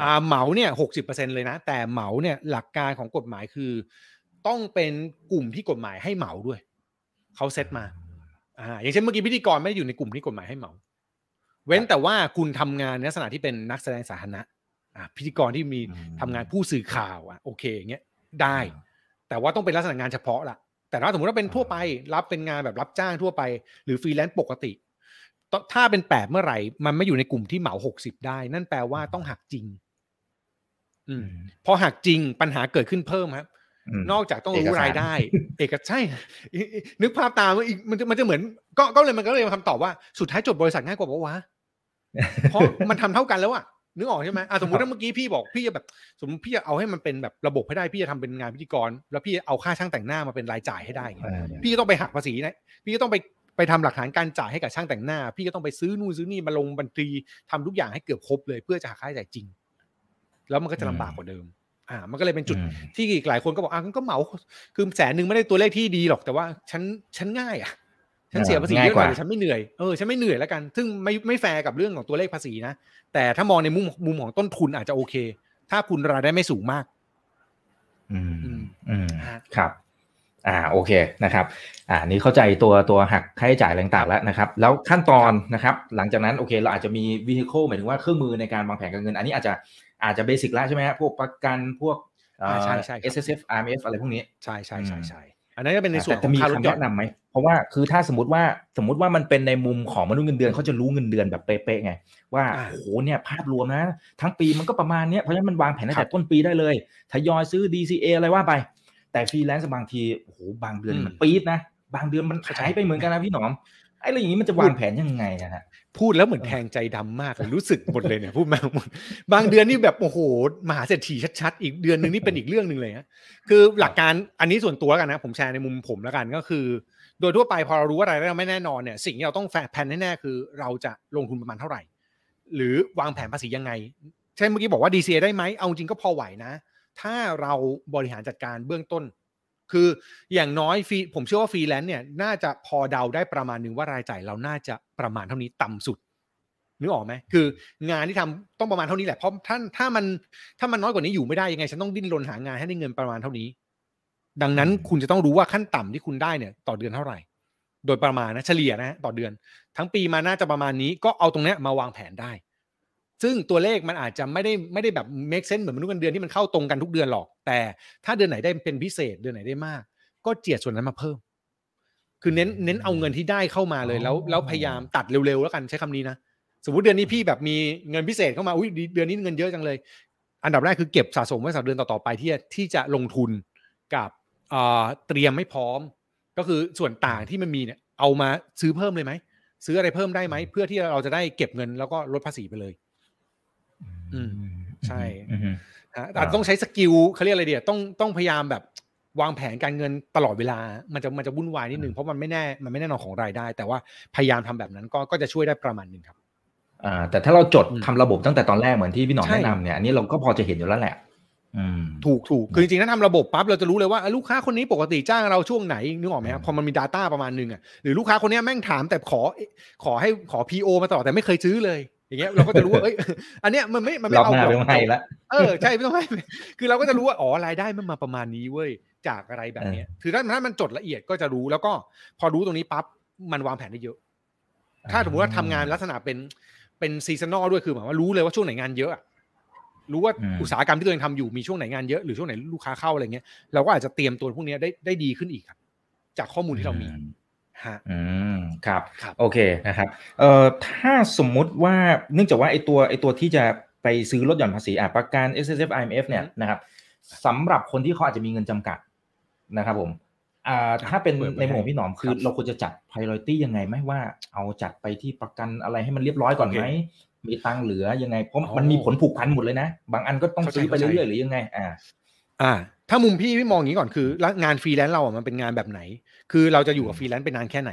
อ่าเหมาเนี่ยหกสิบเปอร์เซ็นเลยนะ แต่เหมาเนี่ยหลักการของกฎหมายคือ ต้องเป็นกลุ่มที่กฎหมายให้เหมาด้วยเขาเซตมา อ่าอย่างเช่นเมื่อกี้พิธีกรไม่ได้อยู่ในกลุ่มที่กฎหมายให้เหมา เว้นแต่ว่าคุณทำงานในลักษณะที่เป็นนักแสดงสาธารณะอ่าพิธีกรที่มีอืมทำงานผู้สื่อข่าวอะโอเคอย่างเงี้ยได้ แต่ว่าต้องเป็นลักษณะงานเฉพาะละแต่ถ้าสมมติว่าเป็นทั่วไปรับเป็นงานแบบรับจ้างทั่วไป หรือฟรีแลนซ์ปกติถ้าเป็นแปดเมื่อไหร่ มันไม่อยู่ในกลุ่มที่เหมาหกสิบได้ นั่นแปลว่าต้องหักจริง อืมพอหักจริงปัญหาเกิดขึ้นเพิ่มครับ นอกจากต้องรู้เอกสารรายได้ เอกใช่อีอีนึกภาพตามว่าอีกมันจะมันจะเหมือน ก็ก็เลยมันก็เลยเป็นคำตอบว่าสุดท้ายจดบริษัทง่ายกว่าปะวะเพราะมันทำเท่ากันแล้วอะนึกออกใช่ไหมอะสมมติถ้าเมื่อกี้พี่บอกพี่จะแบบ สมมติพี่จะเอาให้มันเป็นแบบระบบให้ได้พี่จะทำเป็นงานพิธีกร แล้วพี่เอาค่าช่างแต่งหน้ามาเป็นรายจ่ายให้ได้ไงเออพี่ก็ต้องไปหักภาษีนะพี่ก็ต้องไปไปทำหลักฐานการจ่ายให้กับช่างแต่งหน้า พี่ก็ต้องไปซื้อนู่นซื้อนี่มาลงบัญชีทำทุกอย่างให้เกือบครบเลยเพื่อจะหักค่าใช้จ่ายจริง แล้วมันก็จะลำบากกว่าเดิม อ่า มันก็เลยเป็นจุดอืมที่อีกหลายคนก็บอกอะงั้นก็เหมาคือแสนหนึ่งไม่ได้ตัวเลขที่ดีหรอกแต่ว่าฉันฉันง่ายอะฉันเสียภาษีง่ายเยอะหน่อยกว่าแต่ฉันไม่เหนื่อยเออฉันไม่เหนื่อยแล้วกัน ซึ่งไม่ไม่แฟร์กับเรื่องของตัวเลขภาษีนะแต่ถ้ามองในมุมมุมของต้นทุนอาจจะโอเค ถ้าคุณรายได้ไม่สูงมาก อืมอืมอืมฮะครับ อ่าโอเคนะครับ อ่านี่เข้าใจตัวตัวหักค่าใช้จ่ายอะไรต่างๆแล้วนะครับ แล้วขั้นตอนนะครับ หลังจากนั้นโอเค เราอาจจะมี vehicle หมายถึงว่าเครื่องมือในการวางแผนการเงิน อันนี้อาจจะ อาจจะเบสิกแล้วใช่ไหมฮะพวกประกันพวกเอ่ออ่าใช่ใช่ครับ S S F R M F อะไรพวกนี้ใช่ใช่ใช่อืมใช่อันนั้นก็เป็นในส่วนแต่จะมีคำยนแนะนำไหมเพราะว่าคือถ้าสมมติว่าสมมติว่ามันเป็นในมุมของมนุษย์เงินเดือนเขาจะรู้เงินเดือนแบบเป๊ะๆไง ว่าอ่าโอ้โหเนี่ยภาพรวมนะ ทั้งปีมันก็ประมาณเนี้ยเพราะฉะนั้นมันวางแผนตั้งครัแต่ต้นปีครับได้เลยทยอยซื้อ DCA อะไรว่าไป แต่ฟรีแลนซ์บางทีโอ้โหบางเดือนอืมมันปี๊ดนะ บางเดือนมันเข้าใจหายไปเหมือนกันนะพี่หนอมไอ้เรื่องอย่างนี้มันจะวางแผนยังไงอะฮะ พูดแล้วเหมือนแทงใจดำมากเลยรู้สึกหมดเลยเนี่ยพูดมาหมดบางเดือนนี่แบบโอ้โหมหาเศรษฐีชัดๆ อีกเดือนหนึ่งนี่เป็นอีกเรื่องหนึ่งเลยฮะคือหลักการอันนี้ส่วนตัวแล้วกันนะผมแชร์ในมุมผมแล้วกันก็คือ โดยทั่วไปพอเรารู้ว่าอะไรายได้เราไม่แน่นอนเนี่ยสิ่งที่เราต้องแผนแน่ๆคือ เราจะลงทุนประมาณเท่าไหร่ หรือวางแผนภาษียังไงเช่นเมื่อกี้บอกว่า DCA ได้ไหมเอาจริงก็พอไหวนะ ถ้าเราบริหารจัดการเบื้องต้น คืออย่างน้อยฟรีผมเชื่อว่าฟรีแลนซ์เนี่ยน่าจะพอเดาได้ประมาณหนึ่งว่ารายจ่ายเราน่าจะประมาณเท่านี้ต่ำสุดนึกออกไหมคืองานที่ทำต้องประมาณเท่านี้แหละเพราะถ้าถ้ามันถ้ามันน้อยกว่านี้อยู่ไม่ได้ยังไงฉันต้องดิ้นรนหางานให้ได้เงินประมาณเท่านี้ ดังนั้นคุณจะต้องรู้ว่าขั้นต่ำที่คุณได้เนี่ย ต่อเดือนเท่าไหร่ โดยประมาณนะเฉลี่ยนะฮะต่อเดือน ทั้งปีมาน่าจะประมาณนี้ก็เอาตรงเนี้ยมาวางแผนได้ ซึ่งตัวเลขมันอาจจะไม่ได้ไม่ได้แบบ make sense เหมือนมนุษย์เงินเดือนที่มันเข้าตรงกันทุกเดือนหรอก แต่ถ้าเดือนไหนได้เป็นพิเศษเดือนไหนได้มาก ก็เจียดส่วนนั้นมาเพิ่ม คือเน้นเน้นเอาเงินที่ได้เข้ามาเลยแล้วอ๋อแล้วพยายามตัดเร็วๆแล้วกันใช้คำนี้นะสมมติเดือนนี้พี่แบบมีเงินพิเศษเข้ามาอุ้ยเดือนนี้เงินเยอะจังเลย อันดับแรกคือเก็บสะสมไว้สำหรับเดือนต่อๆไปที่จะที่จะลงทุนกับเอ่อเตรียมไม่พร้อม ก็คือส่วนต่างที่มันมีเนี่ยเอามาซื้อเพิ่มเลยไหมซื้ออะไรเพิ่มได้ไหมเพื่อที่เราจะได้เก็บเงินแล้วก็ลดภาษีไปเลย อืมใช่อืมฮะอ่าอาจจะต้องใช้สกิลเขาเรียกอะไรเดียต้องต้องพยายามแบบวางแผนการเงินตลอดเวลา มันจะมันจะวุ่นวายนิดนึงเพราะมันไม่แน่ มันไม่แน่นอนของรายได้ แต่ว่าพยายามทำแบบนั้นก็ก็จะช่วยได้ประมาณหนึ่งครับ อ่า แต่ถ้าเราจดอืมทำระบบตั้งแต่ตอนแรกเหมือนที่พี่หนอมใช่แนะนำเนี่ย อันนี้เราก็พอจะเห็นอยู่แล้วแหละอืมถูกถูกคือจริงๆถ้าทำระบบปั๊บเราจะรู้เลยว่าเอ้ยลูกค้าคนนี้ปกติจ้างเราช่วงไหนนึกออกไหมครับอืมพอมันมี Data ประมาณหนึงอะหรือลูกค้าคนเนี้ยแม่งถามแต่ขอขอให้ขอ PO มาตลอดแต่ไม่เคยซื้อเลย อย่างเงี้ยเราก็จะรู้ว่าเอ้ยอันเนี้ยมันไม่มันไม่รอบเอาหน้าหรไม่อกต้องให้ละเออใช่ไม่ต้องให้คือเราก็จะรู้ว่าอ๋อรายได้มันมาประมาณนี้เว้ยจากอะไรแบบเนี้ยคือถ้าถ้ามันจดละเอียดก็จะรู้แล้วก็พอรู้ตรงนี้ปั๊บมันวางแผนได้เยอะ ถ้าสมมติว่าทำงานลักษณะเป็นเป็นซีซันอลด้วยคือหมายว่ารู้เลยว่าช่วงไหนงานเยอะอะรู้ว่าอืมอุตสาหกรรมที่ตัวเองทำอยู่มีช่วงไหนงานเยอะหรือช่วงไหนลูกค้าเข้าอะไรเงี้ยเราก็อาจจะเตรียมตัวพวกเนี้ยได้ได้ดีขึ้นอีกครับ จากข้อมูลที่เรามีฮะ อืมครับครับโอเคนะครับเอ่อถ้าสมมุติว่าเนื่องจากว่าไอตัวไอตัวที่จะไปซื้อลดหย่อนภาษีอะประกัน S S F I M F เนี่ยอืมนะครับสำหรับคนที่เขาอาจจะมีเงินจำกัดนะครับผมอ่าถ้าเป็นเปิดไว้ในหมวดพี่หนอมคือครับเราควรจะจัด priority ยังไงไหมว่าเอาจัดไปที่ประกันอะไรให้มันเรียบร้อยก่อนไหมโอเคมีตังค์เหลือยังไงเพราะอ๋อมันมีผลผูกพันหมดเลยนะ บางอันก็ต้องเข้าใจซื้อไปเข้าใจเรื่อยๆหรือยังไง อ่า อ่า ถ้ามุมพี่พี่มองอย่างนี้ก่อนคือแล้วงานฟรีแลนซ์เราอะมันเป็นงานแบบไหน คือเราจะอยู่กับฟรีแลนซ์เป็นนานแค่ไหน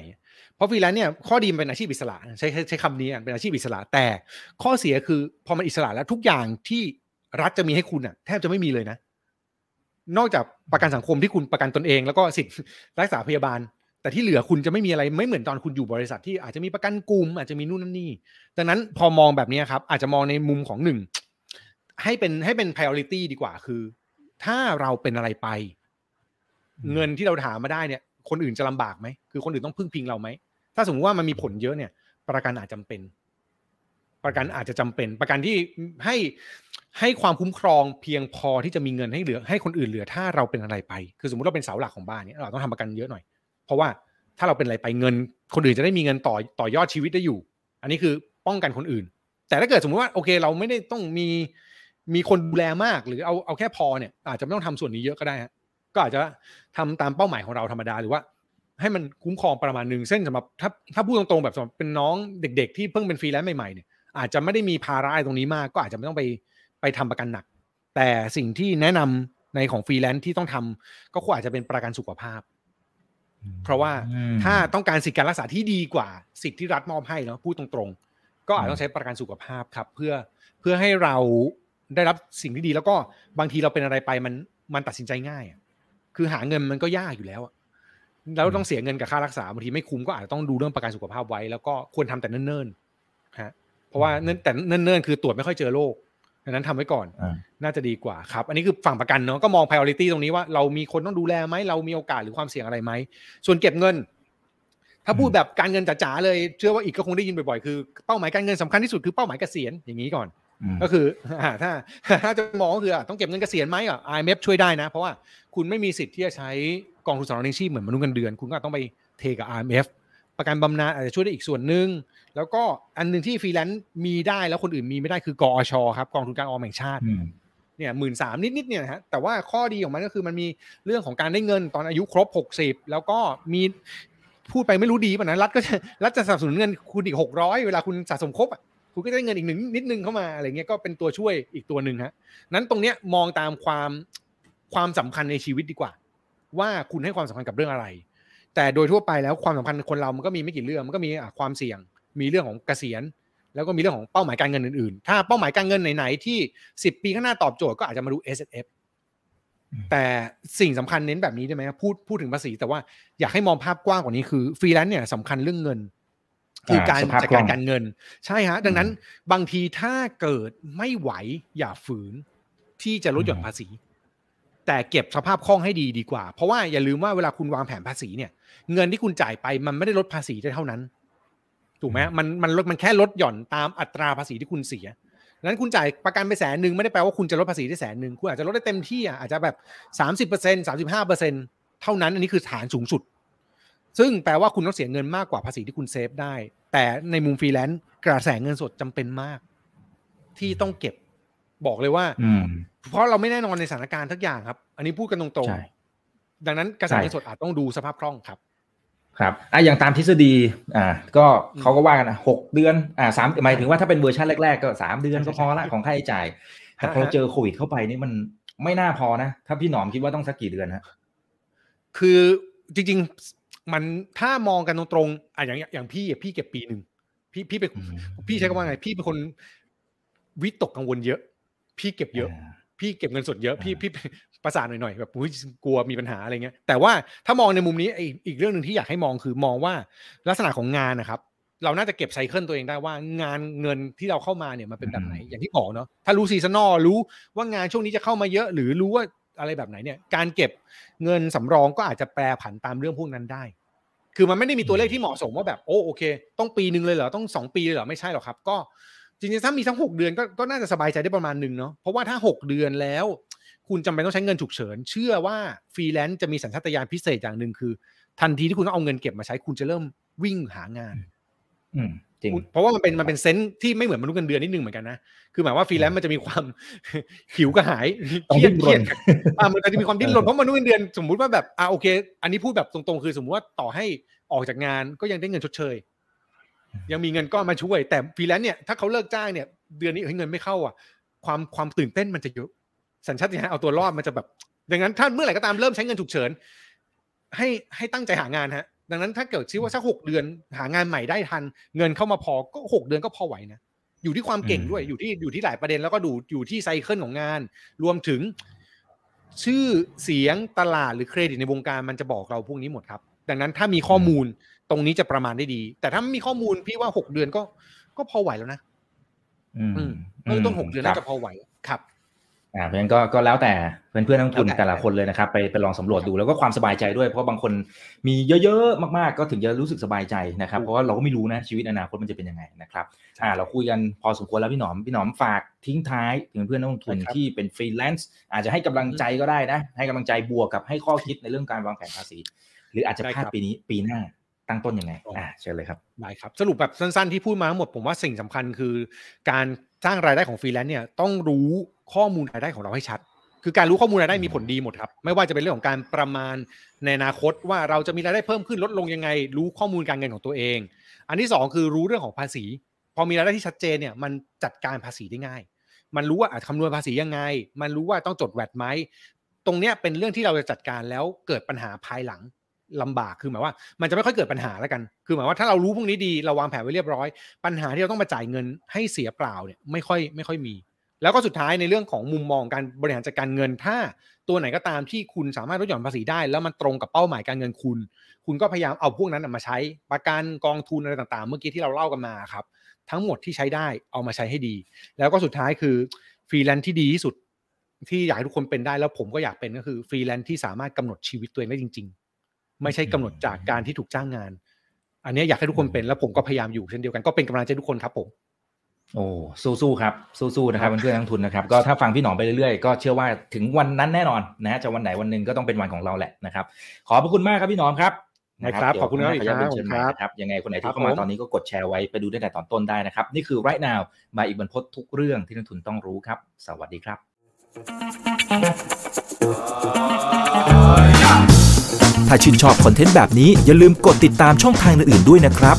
เพราะฟรีแลนซ์เนี่ยข้อดีมันเป็นอาชีพอิสระใช้ใช้ใช้คำนี้อะเป็นอาชีพอิสระ แต่ข้อเสียคือพอมันอิสระแล้วทุกอย่างที่รัฐจะมีให้คุณอะ แทบจะไม่มีเลยนะ นอกจากประกันสังคมที่คุณประกันตนเอง แล้วก็สิทธิ์รักษาพยาบาล แต่ที่เหลือคุณจะไม่มีอะไรไม่เหมือนตอนคุณอยู่บริษัทที่อาจจะมีประกันกลุ่มอาจจะมีนู่นนั่นนี่ดังนั้นพอมองแบบนี้ครับ อาจจะมองในมุมของหนึ่งให้เป็นให้เป็น priority ดีกว่าคือ ถ้าเราเป็นอะไรไปอืมเงินที่เราถามมาได้เนี่ย คนอื่นจะลำบากไหมคือคนอื่นต้องพึ่งพิงเราไหมถ้าสมมติว่ามันมีผลเยอะเนี่ย ประกันอาจจำเป็น ประกันอาจจะจำเป็น ประกันที่ให้ให้ความคุ้มครองเพียงพอที่จะมีเงินให้เหลือ ให้คนอื่นเหลือ ถ้าเราเป็นอะไรไป คือสมมติเราเป็นเสาหลักของบ้านเนี่ยเราต้องทำประกันเยอะหน่อย เพราะว่าถ้าเราเป็นอะไรไปเงิน คนอื่นจะได้มีเงินต่อต่อยอดชีวิตได้อยู่ อันนี้คือป้องกันคนอื่น แต่ถ้าเกิดสมมติว่าโอเค เราไม่ได้ต้องมี มีคนดูแลมากหรือเอาเอาแค่พอเนี่ย อาจจะไม่ต้องทำส่วนนี้เยอะก็ได้ฮะก็อาจจะทำตามเป้าหมายของเราธรรมดาหรือว่า ให้มันคุ้มครองประมาณหนึ่งเส้นสำหรับถ้าถ้าพูดตรงๆแบบสำหรับเป็นน้องเด็ก ๆ ที่เพิ่งเป็นฟรีแลนซ์ใหม่ๆเนี่ยอาจจะไม่ได้มีภาระอะไรตรงนี้มาก ก็อาจจะไม่ต้องไปไปทำประกันหนัก แต่สิ่งที่แนะนำในของฟรีแลนซ์ที่ต้องทำก็ควรอาจจะเป็นประกันสุขภาพ เพราะว่าอืมถ้าต้องการสิทธิการรักษาที่ดีกว่า สิทธิที่รัฐมอบให้เนาะพูดตรงๆ ก็อาจต้องใช้ประกันสุขภาพครับ เพื่อเพื่อให้เรา ได้รับสิ่งที่ดี แล้วก็บางทีเราเป็นอะไรไปมันมันตัดสินใจง่ายอะคือหาเงินมันก็ยากอยู่แล้วอะแล้วต้องเสียเงินกับค่ารักษาบางทีไม่คุ้มก็อาจจะต้องดูเรื่องประกันสุขภาพไว้ แล้วก็ควรทำแต่เนิ่นๆฮะเพราะว่าเนิ่นแต่เนิ่นๆคือตรวจไม่ค่อยเจอโรคดังนั้นทำไว้ก่อนอ่าน่าจะดีกว่าครับ อันนี้คือฝั่งประกันเนาะก็มอง priority ตรงนี้ว่าเรามีคนต้องดูแลไหมเรามีโอกาสหรือความเสี่ยงอะไรไหมส่วนเก็บเงิน ถ้าพูดแบบการเงินจ๋าๆเลยเชื่อว่าอีกก็คงได้ยินบ่อยๆคือเป้าหมายการเงินสำคัญที่สุดคือเป้าหมายเกษียณอย่างนี้ก่อนอืม ก็คืออ่าถ้าถ้าจะมองก็คืออะต้องเก็บเงินเกษียณไหมอะ IMF ช่วยได้นะ เพราะว่าคุณไม่มีสิทธิ์ที่จะใช้กองทุนสำรองเลี้ยงชีพเหมือนมนุษย์เงินเดือน คุณก็ต้องไปเทกับ IMF ประกันบำนาญอาจจะช่วยได้อีกส่วนหนึ่งแล้วก็อันหนึ่งที่ฟรีแลนซ์มีได้แล้วคนอื่นมีไม่ได้คือกอชครับกองทุนการออมแห่งชาติอืมเนี่ยหมื่นสามนิดๆเนี่ยนะฮะแต่ว่าข้อดีของมันก็คือมันมีเรื่องของการได้เงินตอนอายุครบ 60 แล้วก็มีพูดไปไม่รู้ดีป่ะนะรัฐก็จะรัฐจะสนับสนุนเงินคุณอีก600เวลาคุณสะสมครบอะ คุณก็จะได้เงินอีกหนึ่งนิดนึงเข้ามาอะไรเงี้ยก็เป็นตัวช่วยอีกตัวหนึ่งฮะนั้นตรงเนี้ยมองตามความความสำคัญในชีวิตดีกว่า ว่าคุณให้ความสำคัญกับเรื่องอะไร แต่โดยทั่วไปแล้วความสำคัญคนเรามันก็มีไม่กี่เรื่องมันก็มีอะความเสี่ยง มีเรื่องของเกษียณ แล้วก็มีเรื่องของเป้าหมายการเงินอื่นๆ ถ้าเป้าหมายการเงินไหนๆที่ 10 ปีข้างหน้าตอบโจทย์ก็อาจจะมาดู SSF อืมแต่สิ่งสำคัญเน้นแบบนี้ได้ไหมครับพูดพูดถึงภาษีแต่ว่าอยากให้มองภาพกว้างกว่านี้คือฟรีแลนซ์เนี่ยสำคัญเรื่องเงิน คือการจัดคล่กาอรการเงิน สภาพคล่อง ใช่ฮะ ดังนั้นบางทีถ้าเกิดไม่ไหวอย่าฝืนที่จะลดหย่อนภาษี แต่เก็บสภาพคล่องให้ดีดีกว่า เพราะว่าอย่าลืมว่าเวลาคุณวางแผนภาษีเนี่ย เงินที่คุณจ่ายไปมันไม่ได้ลดภาษีได้เท่านั้น ถูกไหมมันมันลดมันแค่ลดหย่อนตามอัตราภาษีที่คุณเสียดังนั้นคุณจ่ายประกันไปแสนหนึ่งไม่ได้แปลว่าคุณจะลดภาษีได้แสนหนึ่งคุณอาจจะลดได้เต็มที่อะอาจจะแบบสามสิบเปอร์เซ็นสามสิบห้าเปอร์เซ็นเท่านั้นอันนี้คือฐานสูงสุด ซึ่งแปลว่าคุณต้องเสียเงินมากกว่าภาษีที่คุณ save ได้ แต่ในมุมฟรีแลนซ์กระแสเงินสดจำเป็นมาก ที่ต้องเก็บบอกเลยว่าอืมเพราะเราไม่แน่นอนในสถานการณ์ทุกอย่างครับ อันนี้พูดกันตรงใช่ๆดังนั้นกระแสเงินสดอาจต้องดูสภาพคล่องครับ ครับอะอย่างตามทฤษฎีอ่าก็เขาก็ว่ากันนะหกเดือนอ่าสามหมายถึงว่าถ้าเป็นเวอร์ชันแรกๆ ก็สามเดือนก็พอละของค่าใช้จ่าย แต่พอเราเจอโควิดเข้าไปนี่มันไม่น่าพอนะ ถ้าพี่หนอมคิดว่าต้องสักกี่เดือนฮะคือจริงๆ มันถ้ามองกันตรงๆอะอย่างอย่างพี่อะพี่เก็บปีหนึ่งพี่พี่เป็นอืมพี่ใช้คำว่าไง พี่เป็นคนวิตกกังวลเยอะ พี่เก็บเยอะ พี่เก็บเงินสดเยอะ พี่อ่าพี่ประสาทหน่อยๆแบบอุ๊ยกลัวมีปัญหาอะไรเงี้ย แต่ว่าถ้ามองในมุมนี้ไอ้อีกเรื่องหนึ่งที่อยากให้มองคือมองว่าลักษณะของงานนะครับ เราน่าจะเก็บ cycle ตัวเองได้ว่างานเงินที่เราเข้ามาเนี่ยมันเป็นแบบไหนอย่างที่บอกเนาะถ้ารู้ seasonal รู้ว่างานช่วงนี้จะเข้ามาเยอะ หรือรู้ว่า อะไรแบบไหนเนี่ยการเก็บเงินสำรองก็อาจจะแปรผันตามเรื่องพวกนั้นได้ คือมันไม่ได้มีตัวเลขที่เหมาะสมว่าแบบโอ้โอเค ต้องปีหนึ่งเลยเหรอต้องสองปีเลยเหรอไม่ใช่หรอกครับ ก็จริงๆถ้ามีทั้งหกเดือนก็ก็น่าจะสบายใจได้ประมาณหนึ่งเนาะเพราะว่าถ้าหกเดือนแล้ว คุณจำเป็นต้องใช้เงินฉุกเฉิน เชื่อว่าฟรีแลนซ์จะมีสัญชาตญาณพิเศษอย่างหนึ่งคือ ทันทีที่คุณต้องเอาเงินเก็บมาใช้คุณจะเริ่มวิ่งหางาน อืมจริงเพราะว่ามันเป็นมันเป็น sense ที่ไม่เหมือนมนุษย์เงินเดือนนิดนึงเหมือนกันนะ คือหมายว่าฟรีแลนซ์มันจะมีความหิวกระหายต้องเครียดดิ้นรนเครียดอ่ามันจะมีความดิ้นรนเออเพราะมนุษย์เงินเดือนสมมุติว่าแบบอ่าโอเค อันนี้พูดแบบตรงๆ คือสมมติว่าต่อให้ออกจากงานก็ยังได้เงินชดเชย ยังมีเงินก้อนมาช่วย แต่ฟรีแลนซ์เนี่ยถ้าเขาเลิกจ้างเนี่ย เดือนนี้เฮ้ยเงินไม่เข้าอะ ความความตื่นเต้นมันจะเยอะสัญชาตญาณเอาตัวรอดมันจะแบบ ดังนั้นถ้าเมื่อไหร่ก็ตามเริ่มใช้เงินฉุกเฉินให้ให้ตั้งใจหางานฮะ ดังนั้นถ้าเกิดคิดว่าสักหกเดือนหางานใหม่ได้ทัน เงินเข้ามาพอก็หกเดือนก็พอไหวนะอยู่ที่ความเก่งอืมด้วยอยู่ที่อยู่ที่หลายประเด็นแล้วก็ดูอยู่ที่ไซเคิลของงาน รวมถึง ชื่อเสียงตลาดหรือเครดิตในวงการมันจะบอกเราพวกนี้หมดครับ ดังนั้นถ้ามีข้อมูลตรงนี้จะประมาณได้ดี แต่ถ้าไม่มีข้อมูลพี่ว่าหกเดือนก็ก็พอไหวแล้วนะอืมอืมเริ่มต้นหกเดือนครัน่าบจะพอไหวครับ อ่าเพราะฉะนั้นก็ก็แล้วแต่เพื่อนเพื่อนๆนักลงทุนแล้วแต่แต่ละคนเลยนะครับ ไปไปลองสำรวจดูแล้วก็ความสบายใจด้วย เพราะบางคนมีเยอะๆมากๆ ก็ถึงจะรู้สึกสบายใจนะครับ เพราะว่าเราก็ไม่รู้นะชีวิตอนาคตมันจะเป็นยังไงนะครับอ่าเราคุยกันพอสมควรแล้วพี่หนอมพี่หนอมฝากทิ้งท้ายถึงเพื่อนนักลงทุนได้ครับที่เป็นฟรีแลนซ์อาจจะให้กำลังใจก็ได้นะ ให้กำลังใจบวกกับให้ข้อคิดในเรื่องการวางแผนภาษี หรืออาจจะพลาดปีนี้ปีหน้าตั้งต้นยังไงอ่าเชิญเลยครับได้ครับ สรุปแบบสั้นๆที่พูดมาทั้งหมดผมว่าสิ่งสำคัญคือ การสร้างรายได้ของฟรีแลนซ์เนี่ยต้องรู้ ข้อมูลรายได้ของเราให้ชัด คือการรู้ข้อมูลรายได้มีผลดีหมดครับ ไม่ว่าจะเป็นเรื่องของการประมาณในอนาคตว่าเราจะมีรายได้เพิ่มขึ้นลดลงยังไง รู้ข้อมูลการเงินของตัวเอง อันที่สองคือรู้เรื่องของภาษี พอมีรายได้ที่ชัดเจนเนี่ยมันจัดการภาษีได้ง่าย มันรู้ว่าอาจคำนวณภาษียังไง มันรู้ว่าต้องจดแวดไหมตรงเนี้ยเป็นเรื่องที่เราจะจัดการแล้วเกิดปัญหาภายหลังลำบากคือหมายว่ามันจะไม่ค่อยเกิดปัญหาแล้วกัน คือหมายว่าถ้าเรารู้พวกนี้ดีเราวางแผนไว้เรียบร้อย ปัญหาที่เราต้องมาจ่ายเงินให้เสียเปล่าเนี่ยไม่ค่อยไม่ค่อยมี แล้วก็สุดท้ายในเรื่องของมุมมองการบริหารจัดการเงิน ถ้าตัวไหนก็ตามที่คุณสามารถลดหย่อนภาษีได้ แล้วมันตรงกับเป้าหมายการเงินคุณ คุณก็พยายามเอาพวกนั้นมาใช้ ประกันกองทุนอะไรต่างๆ เมื่อกี้ที่เราเล่ากันมาครับ ทั้งหมดที่ใช้ได้เอามาใช้ให้ดี แล้วก็สุดท้ายคือฟรีแลนซ์ที่ดีที่สุดที่อยากให้ทุกคนเป็นได้แล้วผมก็อยากเป็นก็คือฟรีแลนซ์ที่สามารถกำหนดชีวิตตัวเองได้จริง ๆ ไม่ใช่กำหนดจากการที่ถูกจ้างงาน อันนี้อยากให้ทุกคนเป็นแล้วผมก็พยายามอยู่เช่นเดียวกันก็เป็นกำลังใจทุกคนครับผม โอ้สู้ๆครับ สู้ๆนะครับครับเพื่อนๆนักลงทุนนะครับก็ถ้าฟังพี่หนอมไปเรื่อยๆก็เชื่อว่าถึงวันนั้นแน่นอนนะฮะจะวันไหนวันหนึ่งก็ต้องเป็นวันของเราแหละนะครับ ขอบพระคุณมากครับพี่หนอมครับนะครับเดี๋ยวขอบคุณครับขออนุญาตอีกครั้งเชิญใหม่ครับนะครับยังไงคนไหนครัที่บเข้ามาตอนนี้ครับผมก็กดแชร์ไว้ไปดูได้แต่ตอนต้นได้นะครับ นี่คือ right now มาอีกบรรพททุกเรื่องที่นักลงทุนต้องรู้ครับ สวัสดีครับ ถ้าชื่นชอบคอนเทนต์แบบนี้อย่าลืมกดติดตามช่องทางอื่นๆด้วยนะครับ